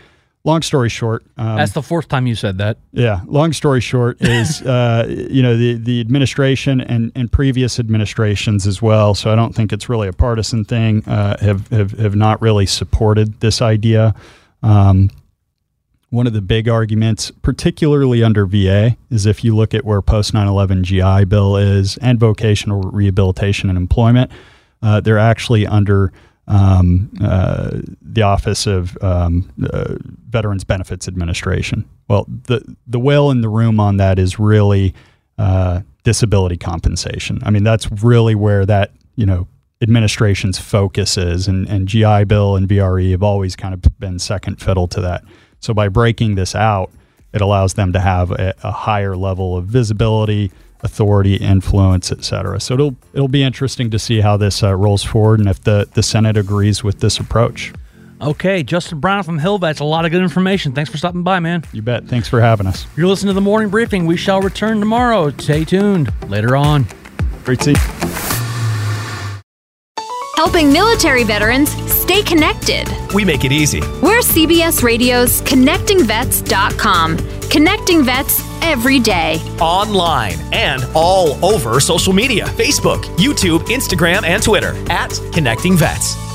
Long story short, um,
That's the fourth time you said that.
yeah. Long story short is, uh, you know, the, the administration and, and previous administrations as well. So I don't think it's really a partisan thing. Uh, have, have have not really supported this idea. Um, one of the big arguments, particularly under VA, is if you look at where post 9/11 GI Bill is and vocational rehabilitation and employment, uh, they're actually under um, uh, the Office of um, uh, Veterans Benefits Administration. Well, the the whale in the room on that is really uh, disability compensation. I mean, that's really where that you know administration's focus is, and, and GI Bill and VRE have always kind of been second fiddle to that. So by breaking this out, it allows them to have a, a higher level of visibility, authority, influence, et cetera. So it'll it'll be interesting to see how this uh, rolls forward and if the, the Senate agrees with this approach.
Okay, Justin Brown from HillVets a lot of good information. Thanks for stopping by, man.
You bet. Thanks for having us.
You're listening to the morning briefing. We shall return tomorrow. Stay tuned. Later on.
Great to see.
Helping military veterans stay connected.
We make it easy.
We're CBS Radio's ConnectingVets.com. Connecting vets every day.
Online and all over social media Facebook, YouTube, Instagram, and Twitter at Connecting Vets.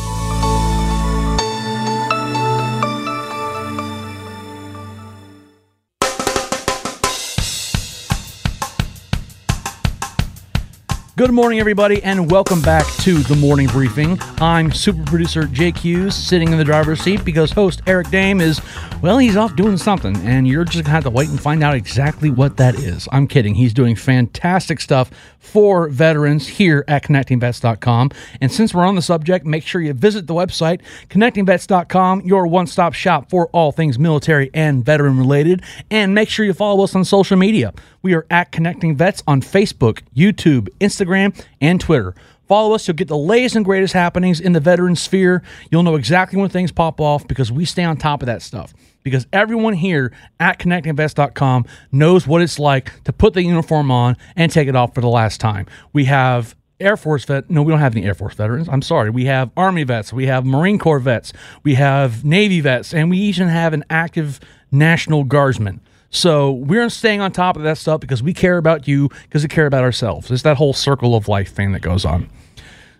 Good morning, everybody, and welcome back to the morning briefing. I'm super producer Jake Hughes, sitting in the driver's seat because host Eric Dehm is, well, he's off doing something, and you're just gonna have to wait and find out exactly what that is. I'm kidding. He's doing fantastic stuff for veterans here at connectingvets.com. And since we're on the subject, make sure you visit the website, connectingvets.com, your one stop shop for all things military and veteran related. And make sure you follow us on social media. We are at Connecting Vets on Facebook, YouTube, Instagram, and Twitter. Follow us, you'll get the latest and greatest happenings in the veteran sphere. You'll know exactly when things pop off because we stay on top of that stuff. Because everyone here at connectingvets.com knows what it's like to put the uniform on and take it off for the last time. We have Air Force vet. No, we don't have any Air Force veterans. I'm sorry. We have Army vets. We have Marine Corps vets. We have Navy vets, and we even have an active National Guardsman. So we're staying on top of that stuff because we care about you because we care about ourselves. It's that whole circle of life thing that goes on.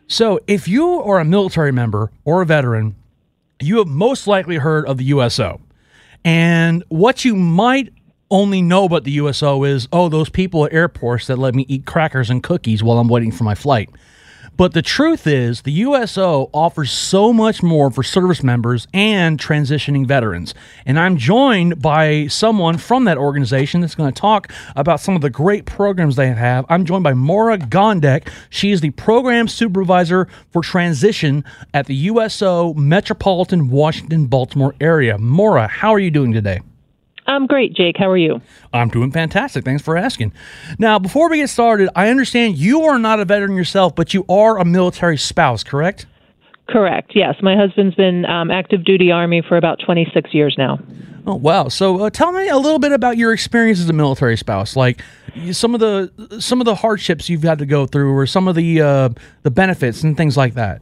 So if you are a military member or a veteran, you have most likely heard of the USO. And what you might only know about the USO is, oh, those people at airports that let me eat crackers and cookies while I'm waiting for my flight. But the truth is, the USO offers so much more for service members and transitioning veterans. And I'm joined by someone from that organization that's going to talk about some of the great programs they have. I'm joined by Maura Gondek. She is the program supervisor for transition at the USO Metropolitan Washington Baltimore area. Maura, how are you doing today?
I'm great, Jake. How are you?
I'm doing fantastic. Thanks for asking. Now, before we get started, I understand you are not a veteran yourself, but you are a military spouse, correct?
Correct. Yes, my husband's been um, active duty Army for about 26 years now.
Oh wow! So uh, tell me a little bit about your experience as a military spouse, like some of the some of the hardships you've had to go through, or some of the uh, the benefits and things like that.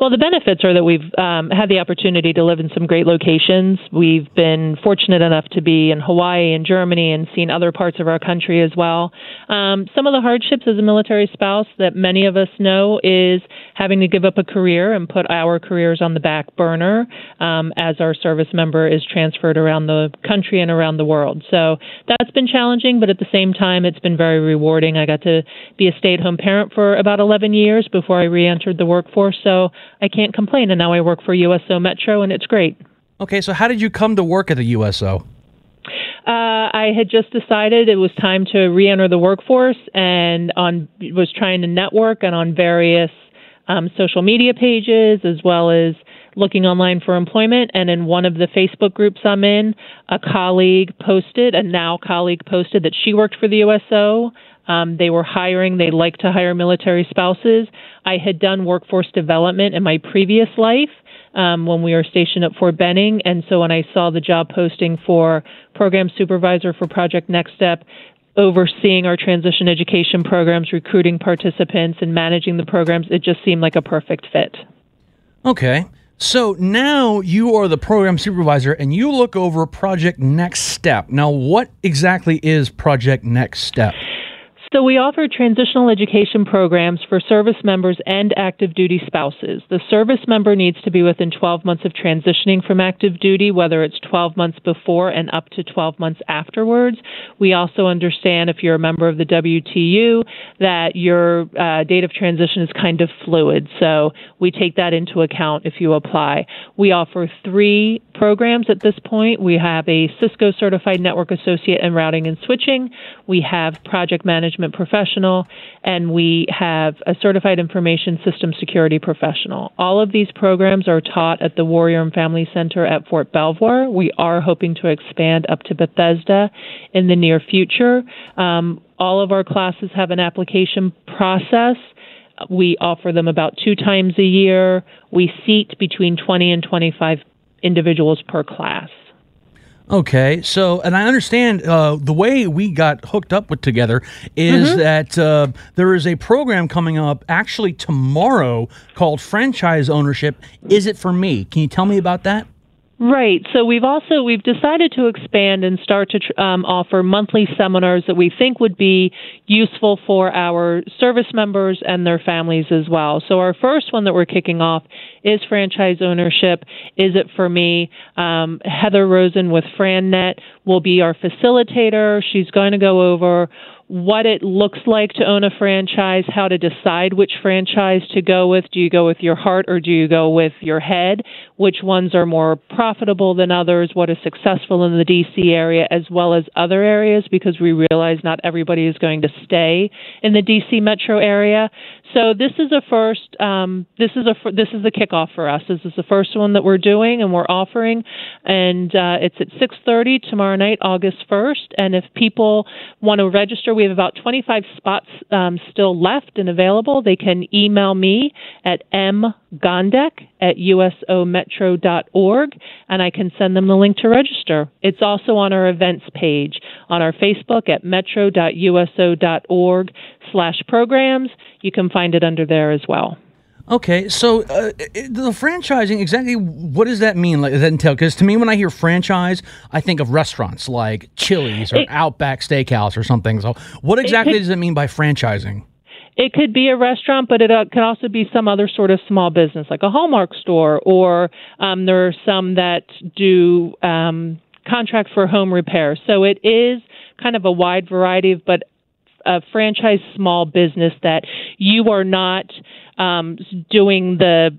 Well, the benefits are that we've um, had the opportunity to live in some great locations. We've been fortunate enough to be in Hawaii and Germany and seen other parts of our country as well. Um, some of the hardships as a military spouse that many of us know is having to give up a career and put our careers on the back burner um, as our service member is transferred around the country and around the world. So that's been challenging, but at the same time, it's been very rewarding. I got to be a stay at home parent for about 11 years before I re entered the workforce. So I can't complain. And now I work for USO Metro, and it's great.
Okay, so how did you come to work at the USO?
Uh, I had just decided it was time to re-enter the workforce, and on was trying to network and on various um, social media pages as well as looking online for employment. And in one of the Facebook groups I'm in, a colleague posted, a now colleague posted that she worked for the USO. Um, they were hiring, they like to hire military spouses. I had done workforce development in my previous life. Um, when we were stationed at Fort Benning. And so when I saw the job posting for program supervisor for Project Next Step, overseeing our transition education programs, recruiting participants, and managing the programs, it just seemed like a perfect fit.
Okay. So now you are the program supervisor and you look over Project Next Step. Now, what exactly is Project Next Step?
So we offer transitional education programs for service members and active duty spouses. The service member needs to be within 12 months of transitioning from active duty, whether it's 12 months before and up to 12 months afterwards. We also understand if you're a member of the WTU that your uh, date of transition is kind of fluid. So we take that into account if you apply. We offer three programs at this point. We have a Cisco certified network associate in routing and switching. We have project management professional and we have a certified information system security professional. All of these programs are taught at the Warrior and Family Center at Fort Belvoir. We are hoping to expand up to Bethesda in the near future. Um, all of our classes have an application process. We offer them about two times a year. We seat between 20 and 25 individuals per class.
Okay, so and I understand uh, the way we got hooked up with together is mm-hmm. that uh, there is a program coming up actually tomorrow called Franchise Ownership. Is it for me? Can you tell me about that?
Right. So we've also we've decided to expand and start to um, offer monthly seminars that we think would be useful for our service members and their families as well. So our first one that we're kicking off is franchise ownership. Is it for me? Um, Heather Rosen with FranNet will be our facilitator. She's going to go over what it looks like to own a franchise, how to decide which franchise to go with. Do you go with your heart or do you go with your head? Which ones are more profitable than others? What is successful in the DC area as well as other areas? Because we realize not everybody is going to stay in the DC metro area. So this is a first. Um, this is a this is the kickoff for us. This is the first one that we're doing and we're offering, and uh, it's at 6:30 tomorrow night, August 1st. And if people want to register, we have about 25 spots um, still left and available. They can email me at mgondek at usometro.org, and I can send them the link to register. It's also on our events page on our Facebook at metro.uso.org slash programs. You can find it under there as well.
Okay, so uh, the franchising exactly what does that mean? Like, does that entail? Because to me, when I hear franchise, I think of restaurants like Chili's or it, Outback Steakhouse or something. So, what exactly it does it mean by franchising?
It could be a restaurant, but it uh, can also be some other sort of small business, like a Hallmark store, or um, there are some that do um, contract for home repair. So it is kind of a wide variety, of, but a franchise small business that you are not um, doing the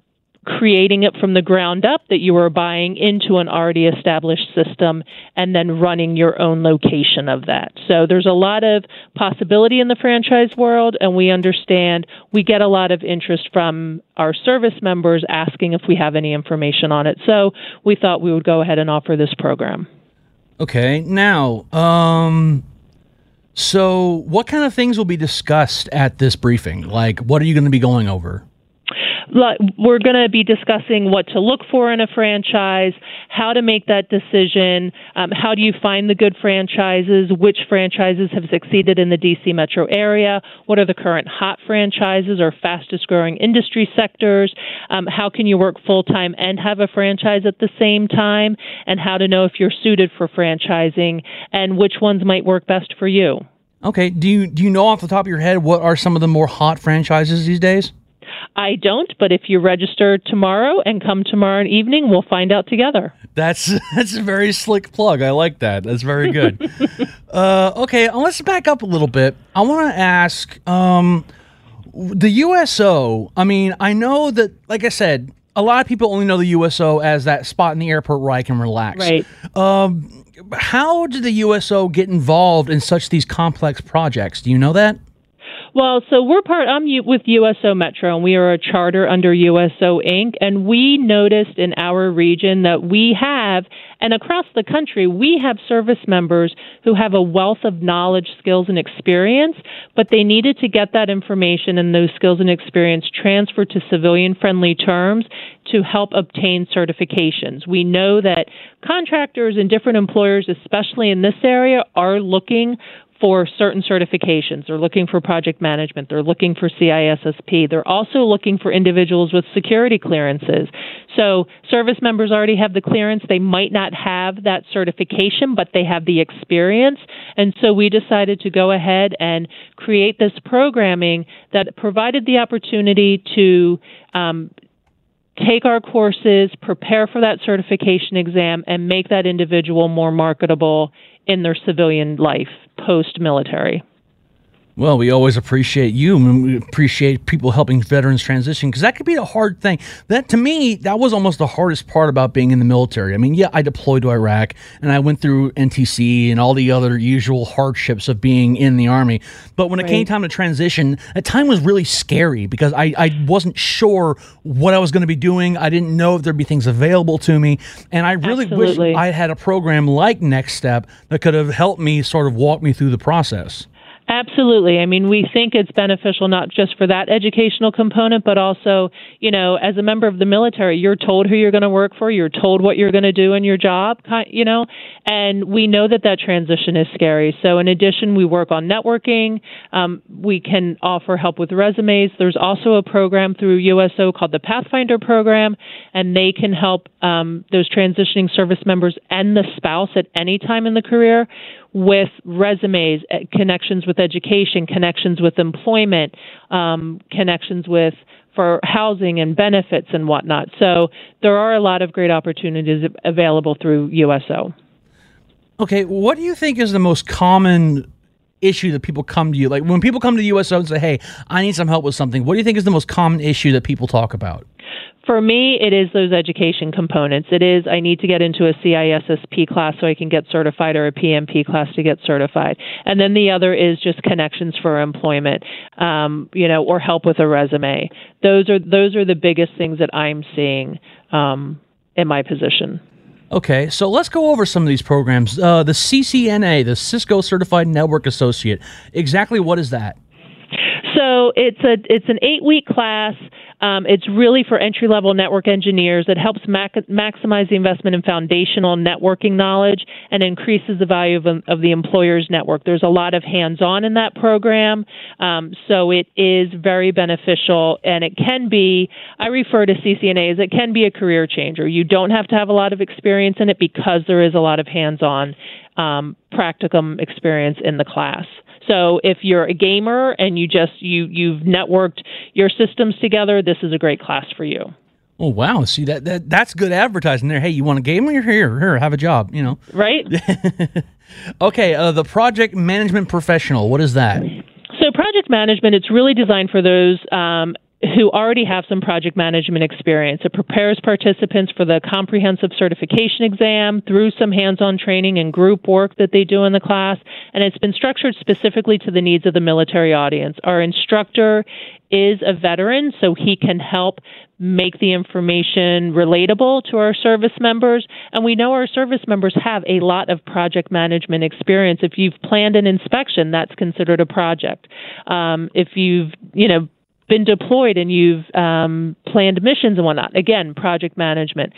creating it from the ground up that you are buying into an already established system and then running your own location of that. So there's a lot of possibility in the franchise world and we understand we get a lot of interest from our service members asking if we have any information on it. So we thought we would go ahead and offer this program.
Okay. Now, um so, what kind of things will be discussed at this briefing? Like, what are you going to be going over?
We're going to be discussing what to look for in a franchise, how to make that decision, um, how do you find the good franchises, which franchises have succeeded in the DC metro area, what are the current hot franchises or fastest growing industry sectors, um, how can you work full time and have a franchise at the same time, and how to know if you're suited for franchising and which ones might work best for you.
Okay. Do you do you know off the top of your head what are some of the more hot franchises these days?
I don't, but if you register tomorrow and come tomorrow evening, we'll find out together.
That's that's a very slick plug. I like that. That's very good. uh, okay, uh, let's back up a little bit. I want to ask um, the USO. I mean, I know that, like I said, a lot of people only know the USO as that spot in the airport where I can relax.
Right.
Um, how did the USO get involved in such these complex projects? Do you know that?
Well, so we're part. I'm with USO Metro, and we are a charter under USO Inc. And we noticed in our region that we have, and across the country, we have service members who have a wealth of knowledge, skills, and experience, but they needed to get that information and those skills and experience transferred to civilian friendly terms to help obtain certifications. We know that contractors and different employers, especially in this area, are looking for certain certifications. They're looking for project management. They're looking for CISSP. They're also looking for individuals with security clearances. So service members already have the clearance. They might not have that certification, but they have the experience. And so we decided to go ahead and create this programming that provided the opportunity to um, take our courses, prepare for that certification exam, and make that individual more marketable in their civilian life post military.
Well, we always appreciate you and we appreciate people helping veterans transition because that could be a hard thing. That to me, that was almost the hardest part about being in the military. I mean, yeah, I deployed to Iraq and I went through NTC and all the other usual hardships of being in the army. But when right. it came time to transition, that time was really scary because I, I wasn't sure what I was going to be doing. I didn't know if there'd be things available to me. And I really
Absolutely.
wish I had a program like Next Step that could have helped me sort of walk me through the process.
Absolutely. I mean, we think it's beneficial not just for that educational component, but also, you know, as a member of the military, you're told who you're going to work for, you're told what you're going to do in your job, you know, and we know that that transition is scary. So, in addition, we work on networking. Um, we can offer help with resumes. There's also a program through USO called the Pathfinder Program, and they can help um, those transitioning service members and the spouse at any time in the career with resumes, eh, connections with education, connections with employment, um, connections with for housing and benefits and whatnot. So there are a lot of great opportunities available through USO.
Okay, what do you think is the most common issue that people come to you? Like when people come to USO and say, "Hey, I need some help with something." What do you think is the most common issue that people talk about?
For me, it is those education components. It is I need to get into a CISSP class so I can get certified or a PMP class to get certified. And then the other is just connections for employment, um, you know, or help with a resume. Those are those are the biggest things that I'm seeing um, in my position.
Okay, so let's go over some of these programs. Uh, the CCNA, the Cisco Certified Network Associate. Exactly what is that?
So it's a it's an eight week class. Um, it's really for entry level network engineers. It helps mac- maximize the investment in foundational networking knowledge and increases the value of, of the employer's network. There's a lot of hands on in that program, um, so it is very beneficial and it can be, I refer to CCNA as it can be a career changer. You don't have to have a lot of experience in it because there is a lot of hands on um, practicum experience in the class. So if you're a gamer and you just you you've networked your systems together, this is a great class for you.
Oh wow! See that, that that's good advertising there. Hey, you want a game? You're here. Here, have a job. You know,
right?
okay. Uh, the project management professional. What is that?
So project management. It's really designed for those um, who already have some project management experience. It prepares participants for the comprehensive certification exam through some hands on training and group work that they do in the class, and it's been structured specifically to the needs of the military audience. Our instructor is a veteran, so he can help make the information relatable to our service members. And we know our service members have a lot of project management experience. If you've planned an inspection, that's considered a project. Um, if you've, you know, been deployed and you've um, planned missions and whatnot. Again, project management.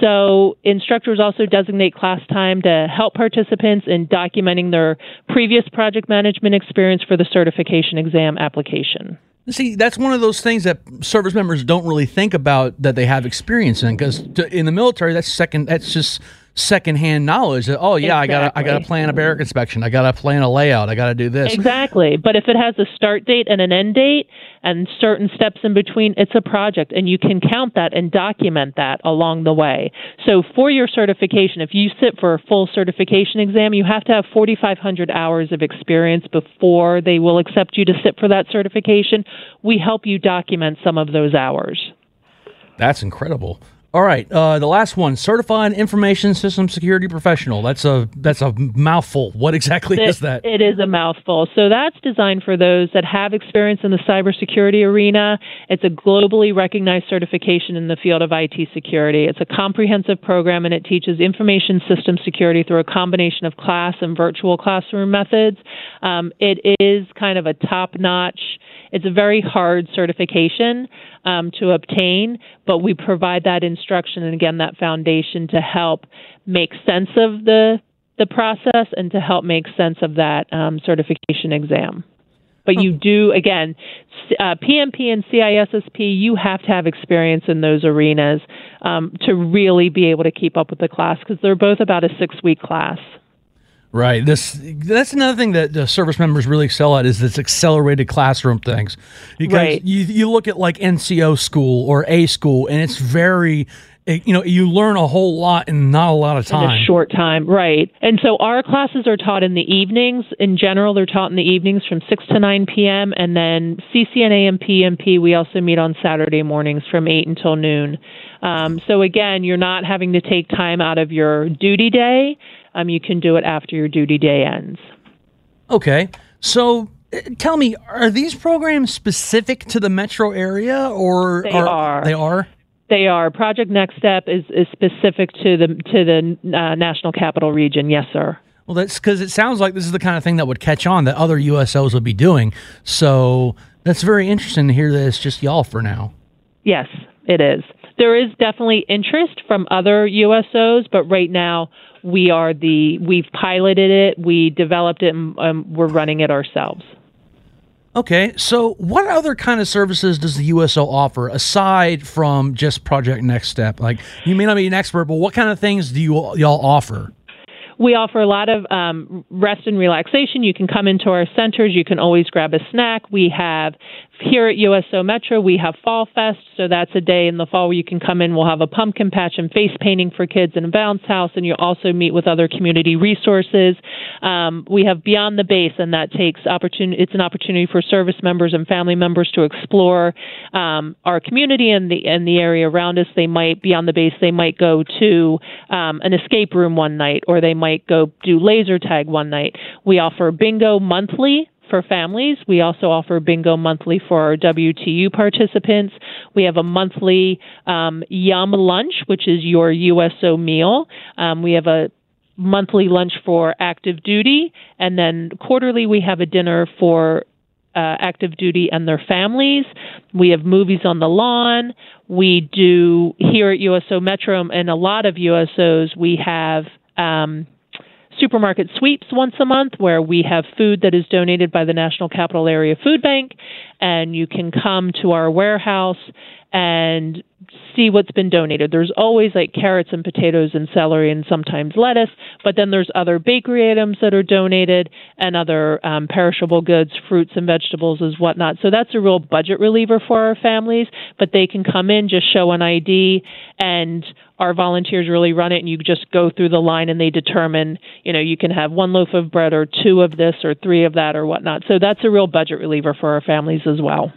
So instructors also designate class time to help participants in documenting their previous project management experience for the certification exam application.
See, that's one of those things that service members don't really think about that they have experience in because in the military, that's second. That's just secondhand knowledge that oh yeah exactly. I got I got to plan a barrack mm-hmm. inspection. I got to plan a layout. I got to do this.
Exactly. But if it has a start date and an end date and certain steps in between it's a project and you can count that and document that along the way. So for your certification if you sit for a full certification exam you have to have 4500 hours of experience before they will accept you to sit for that certification. We help you document some of those hours.
That's incredible All right, uh, the last one, certified information system security professional. That's a that's a mouthful. What exactly
It-
is that?
It is a mouthful. So that's designed for those that have experience in the cybersecurity arena. It's a globally recognized certification in the field of IT security. It's a comprehensive program and it teaches information system security through a combination of class and virtual classroom methods. Um, it is kind of a top notch. It's a very hard certification um, to obtain, but we provide that instruction and again that foundation to help make sense of the the process and to help make sense of that um, certification exam. But you do again, uh, PMP and CISSP. You have to have experience in those arenas um, to really be able to keep up with the class because they're both about a six week class.
Right. This that's another thing that the service members really excel at is this accelerated classroom things. Because
Right.
you you look at like NCO school or A school and it's very eh, you know, you learn a whole lot in not a lot of
in
time.
a short time, right? And so our classes are taught in the evenings. In general, they're taught in the evenings from 6 to 9 p.m. And then CCNA and PMP, we also meet on Saturday mornings from 8 until noon. Um, so again, you're not having to take time out of your duty day. Um, you can do it after your duty day ends.
Okay. So eh, tell me, are these programs specific to the metro area or
They are.
They are?
They are. Project Next Step is, is specific to the to the uh, National Capital Region. Yes, sir.
Well, that's because it sounds like this is the kind of thing that would catch on that other USOs would be doing. So that's very interesting to hear that it's just y'all for now.
Yes, it is. There is definitely interest from other USOs, but right now we are the we've piloted it, we developed it, and um, we're running it ourselves.
Okay, so what other kind of services does the USO offer aside from just Project Next Step? Like, you may not be an expert, but what kind of things do you y'all offer?
We offer a lot of um, rest and relaxation. You can come into our centers. You can always grab a snack. We have here at USO Metro, we have Fall Fest. So that's a day in the fall where you can come in. We'll have a pumpkin patch and face painting for kids and a bounce house, and you also meet with other community resources. Um, we have Beyond the Base, and that takes opportunity. It's an opportunity for service members and family members to explore um, our community and the and the area around us. They might be on the base. They might go to um, an escape room one night, or they might go do laser tag one night. We offer bingo monthly for families. We also offer bingo monthly for our WTU participants. We have a monthly um, Yum lunch, which is your USO meal. Um, we have a monthly lunch for active duty, and then quarterly we have a dinner for uh, active duty and their families. We have movies on the lawn. We do here at USO Metro and a lot of USOs. We have um, supermarket sweeps once a month where we have food that is donated by the National Capital Area Food Bank, and you can come to our warehouse and see what's been donated. There's always like carrots and potatoes and celery and sometimes lettuce, but then there's other bakery items that are donated and other um, perishable goods, fruits and vegetables as whatnot. So that's a real budget reliever for our families, but they can come in, just show an ID, and our volunteers really run it and you just go through the line and they determine, you know, you can have one loaf of bread or two of this or three of that or whatnot. So that's a real budget reliever for our families as well.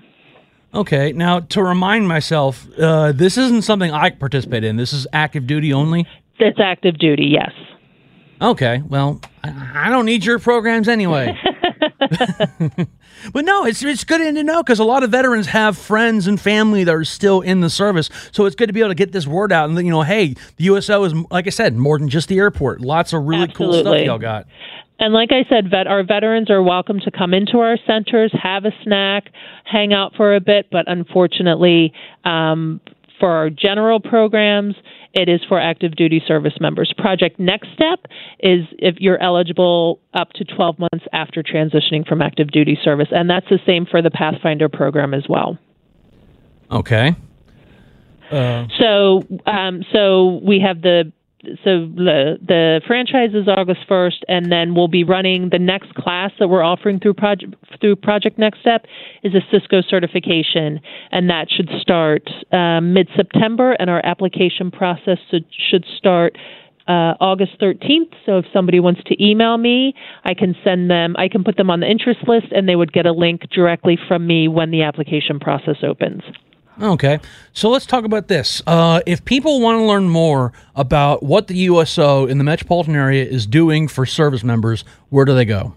Okay, now to remind myself, uh, this isn't something I participate in. This is active duty only.
It's active duty, yes.
Okay, well, I don't need your programs anyway. but no, it's it's good to know because a lot of veterans have friends and family that are still in the service. So it's good to be able to get this word out and you know, hey, the USO is like I said, more than just the airport. Lots of really cool stuff y'all got.
And like I said, vet, our veterans are welcome to come into our centers, have a snack, hang out for a bit. But unfortunately, um, for our general programs, it is for active duty service members. Project Next Step is if you're eligible up to 12 months after transitioning from active duty service, and that's the same for the Pathfinder program as well.
Okay.
So, um, so we have the so the the franchise is August first, and then we'll be running the next class that we're offering through project through Project Next Step is a Cisco certification, and that should start um, mid September, and our application process should, should start. Uh, August 13th. So if somebody wants to email me, I can send them, I can put them on the interest list and they would get a link directly from me when the application process opens.
Okay, so let's talk about this. Uh, if people want to learn more about what the USO in the metropolitan area is doing for service members, where do they go?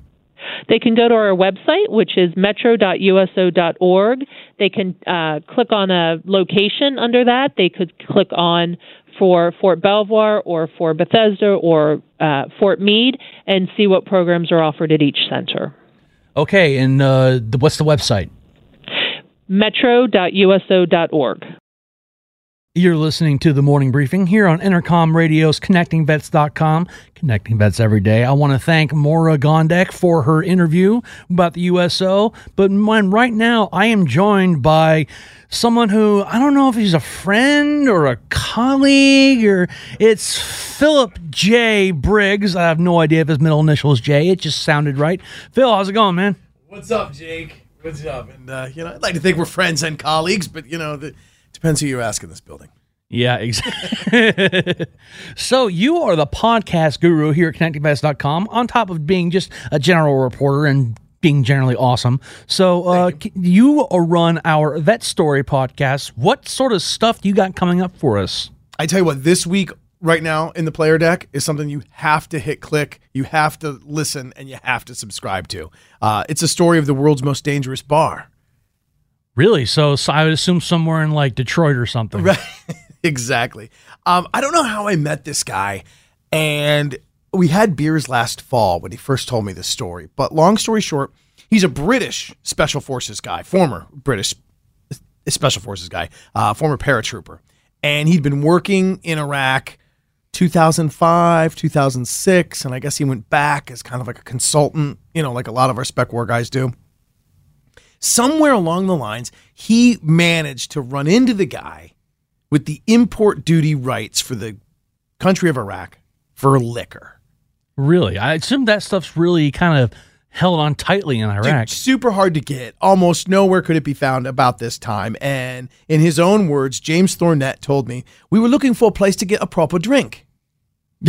They can go to our website, which is metro.uso.org. They can uh, click on a location under that. They could click on for Fort Belvoir or for Bethesda or uh, Fort Meade and see what programs are offered at each center.
Okay, and uh, the, what's the website?
metro.uso.org.
You're listening to the morning briefing here on Entercom Radio's ConnectingVets.com, connecting vets every day. I want to thank Maura Gondek for her interview about the USO. But when, right now, I am joined by someone who I don't know if he's a friend or a colleague or it's Philip J. Briggs. I have no idea if his middle initial is J. It just sounded right. Phil, how's it going, man?
What's up, Jake? What's up? And uh, you know, I'd like to think we're friends and colleagues, but you know, the, depends who you ask in this building.
Yeah, exactly. so you are the podcast guru here at connectingvets.com on top of being just a general reporter and being generally awesome. So uh, you. you run our Vet Story podcast. What sort of stuff do you got coming up for us?
I tell you what, this week right now in the player deck is something you have to hit click, you have to listen, and you have to subscribe to. Uh, it's a story of the world's most dangerous bar.
Really? So, so I would assume somewhere in like Detroit or something.
Right. exactly. Um, I don't know how I met this guy, and we had beers last fall when he first told me this story. But long story short, he's a British special forces guy, former British special forces guy, uh, former paratrooper, and he'd been working in Iraq 2005, 2006, and I guess he went back as kind of like a consultant, you know, like a lot of our spec war guys do. Somewhere along the lines, he managed to run into the guy with the import duty rights for the country of Iraq for liquor.
Really? I assume that stuff's really kind of held on tightly in Iraq.
Dude, super hard to get. Almost nowhere could it be found about this time. And in his own words, James Thornett told me, we were looking for a place to get a proper drink.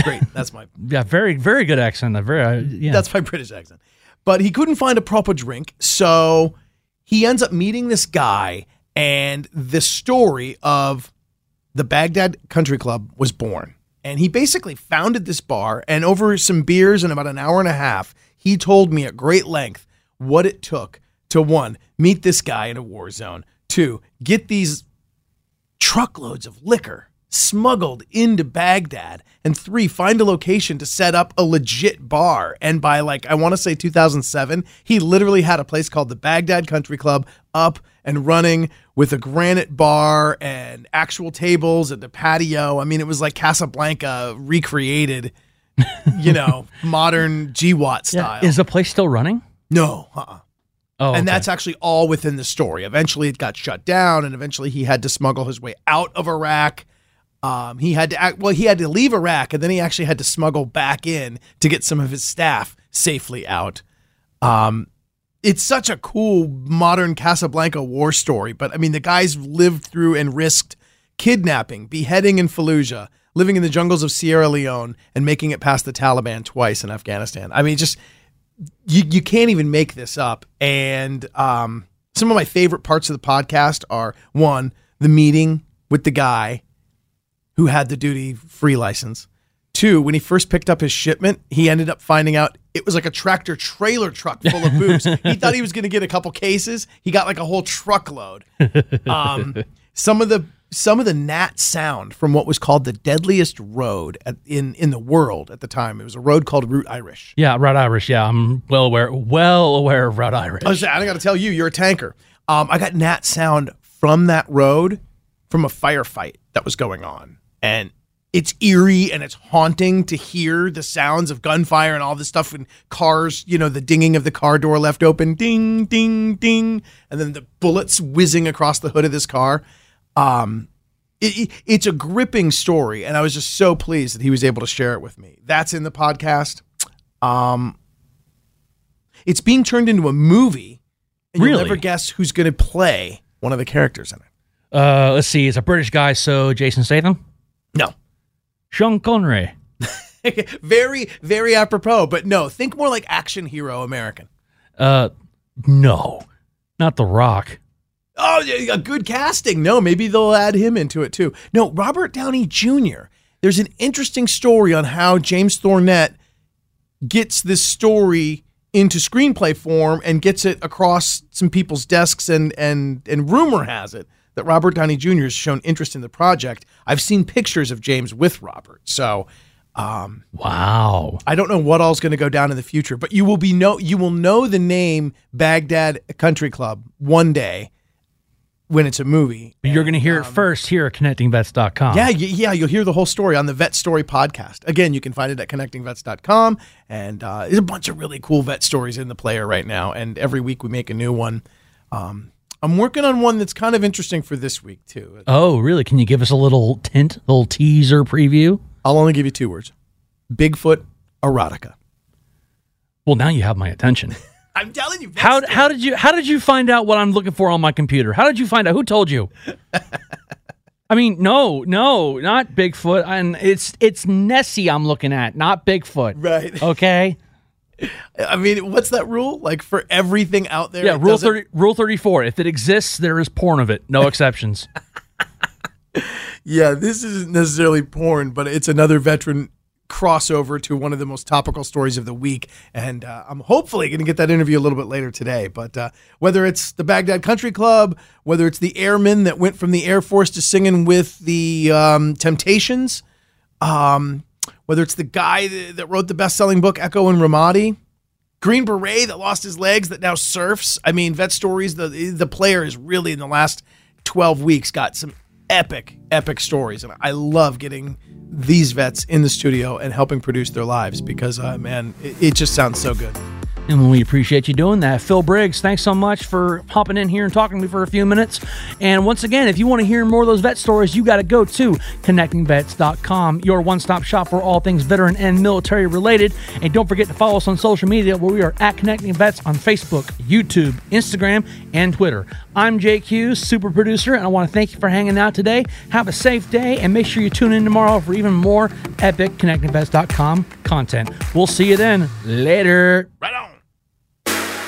Great. That's my
yeah, very very good accent. Very uh, yeah.
That's my British accent. But he couldn't find a proper drink, so he ends up meeting this guy, and the story of the Baghdad Country Club was born. And he basically founded this bar, and over some beers and about an hour and a half, he told me at great length what it took to one, meet this guy in a war zone, two, get these truckloads of liquor smuggled into Baghdad, and three, find a location to set up a legit bar. And by like, I want to say 2007, he literally had a place called the Baghdad Country Club up and running with a granite bar and actual tables and the patio. I mean, it was like Casablanca recreated, you know, modern GWOT style.
Yeah. Is the place still running?
No, uh-uh.
Oh,
and
okay.
that's actually all within the story. Eventually, it got shut down, and eventually, he had to smuggle his way out of Iraq um, he had to act, well, he had to leave Iraq, and then he actually had to smuggle back in to get some of his staff safely out. Um, it's such a cool modern Casablanca war story, but I mean, the guys lived through and risked kidnapping, beheading in Fallujah, living in the jungles of Sierra Leone, and making it past the Taliban twice in Afghanistan. I mean, just you you can't even make this up. And um, some of my favorite parts of the podcast are one, the meeting with the guy who had the duty free license. Two, when he first picked up his shipment, he ended up finding out it was like a tractor trailer truck full of booze. he thought he was going to get a couple cases. He got like a whole truckload. Um, some of the some of the nat sound from what was called the deadliest road at, in in the world at the time. It was a road called Route Irish.
Yeah, Route Irish. Yeah, I'm well aware well aware of Route Irish.
I, was, I got to tell you, you're a tanker. Um, I got nat sound from that road from a firefight that was going on and it's eerie and it's haunting to hear the sounds of gunfire and all this stuff and cars, you know, the dinging of the car door left open, ding, ding, ding, and then the bullets whizzing across the hood of this car. Um, it, it's a gripping story, and I was just so pleased that he was able to share it with me. That's in the podcast. Um, it's being turned into a movie, and
Really?
you'll never guess who's going to play one of the characters in it.
Uh, let's see. It's a British guy, so Jason Statham,
No,
Sean Connery.
very, very apropos. But no, think more like action hero American.
Uh, no, not The Rock.
Oh a good casting. No, maybe they'll add him into it too. No, Robert Downey Jr. There's an interesting story on how James Thornett gets this story into screenplay form and gets it across some people's desks and and and rumor has it that Robert Downey Jr. has shown interest in the project. I've seen pictures of James with Robert. So um,
wow.
I don't know what all's going to go down in the future, but you will be know you will know the name Baghdad Country Club one day when it's a movie.
But you're going to hear it first here at connectingvets.com.
Yeah, yeah, you'll hear the whole story on the Vet Story podcast. Again, you can find it at connectingvets.com. And uh, there's a bunch of really cool vet stories in the player right now. And every week we make a new one. Um, I'm working on one that's kind of interesting for this week, too.
Oh, really? Can you give us a little tint, little teaser preview?
I'll only give you two words Bigfoot erotica.
Well, now you have my attention.
I'm telling you.
How, how did you how did you find out what I'm looking for on my computer? How did you find out? Who told you? I mean, no, no, not Bigfoot. And it's it's Nessie I'm looking at, not Bigfoot.
Right.
Okay.
I mean, what's that rule? Like for everything out there?
Yeah, rule thirty rule thirty four. If it exists, there is porn of it. No exceptions.
Yeah, this isn't necessarily porn, but it's another veteran crossover to one of the most topical stories of the week. And uh, I'm hopefully going to get that interview a little bit later today. But uh, whether it's the Baghdad Country Club, whether it's the airmen that went from the Air Force to singing with the um, Temptations, um, whether it's the guy that, wrote the best selling book, Echo in Ramadi. Green Beret that lost his legs that now surfs. I mean, Vet Stories, the the player is really in the last 12 weeks got some epic, epic stories. And I love getting these vets in the studio and helping produce their lives because, uh, man, it, it just sounds so good.
And we appreciate you doing that. Phil Briggs, thanks so much for hopping in here and talking to me for a few minutes. And once again, if you want to hear more of those vet stories, you got to go to connectingvets.com, your one stop shop for all things veteran and military related. And don't forget to follow us on social media where we are at Connecting Vets on Facebook, YouTube, Instagram, and Twitter. I'm Jake Hughes, super producer, and I want to thank you for hanging out today. Have a safe day and make sure you tune in tomorrow for even more epic connectingvets.com content. We'll see you then. Later.
Right on.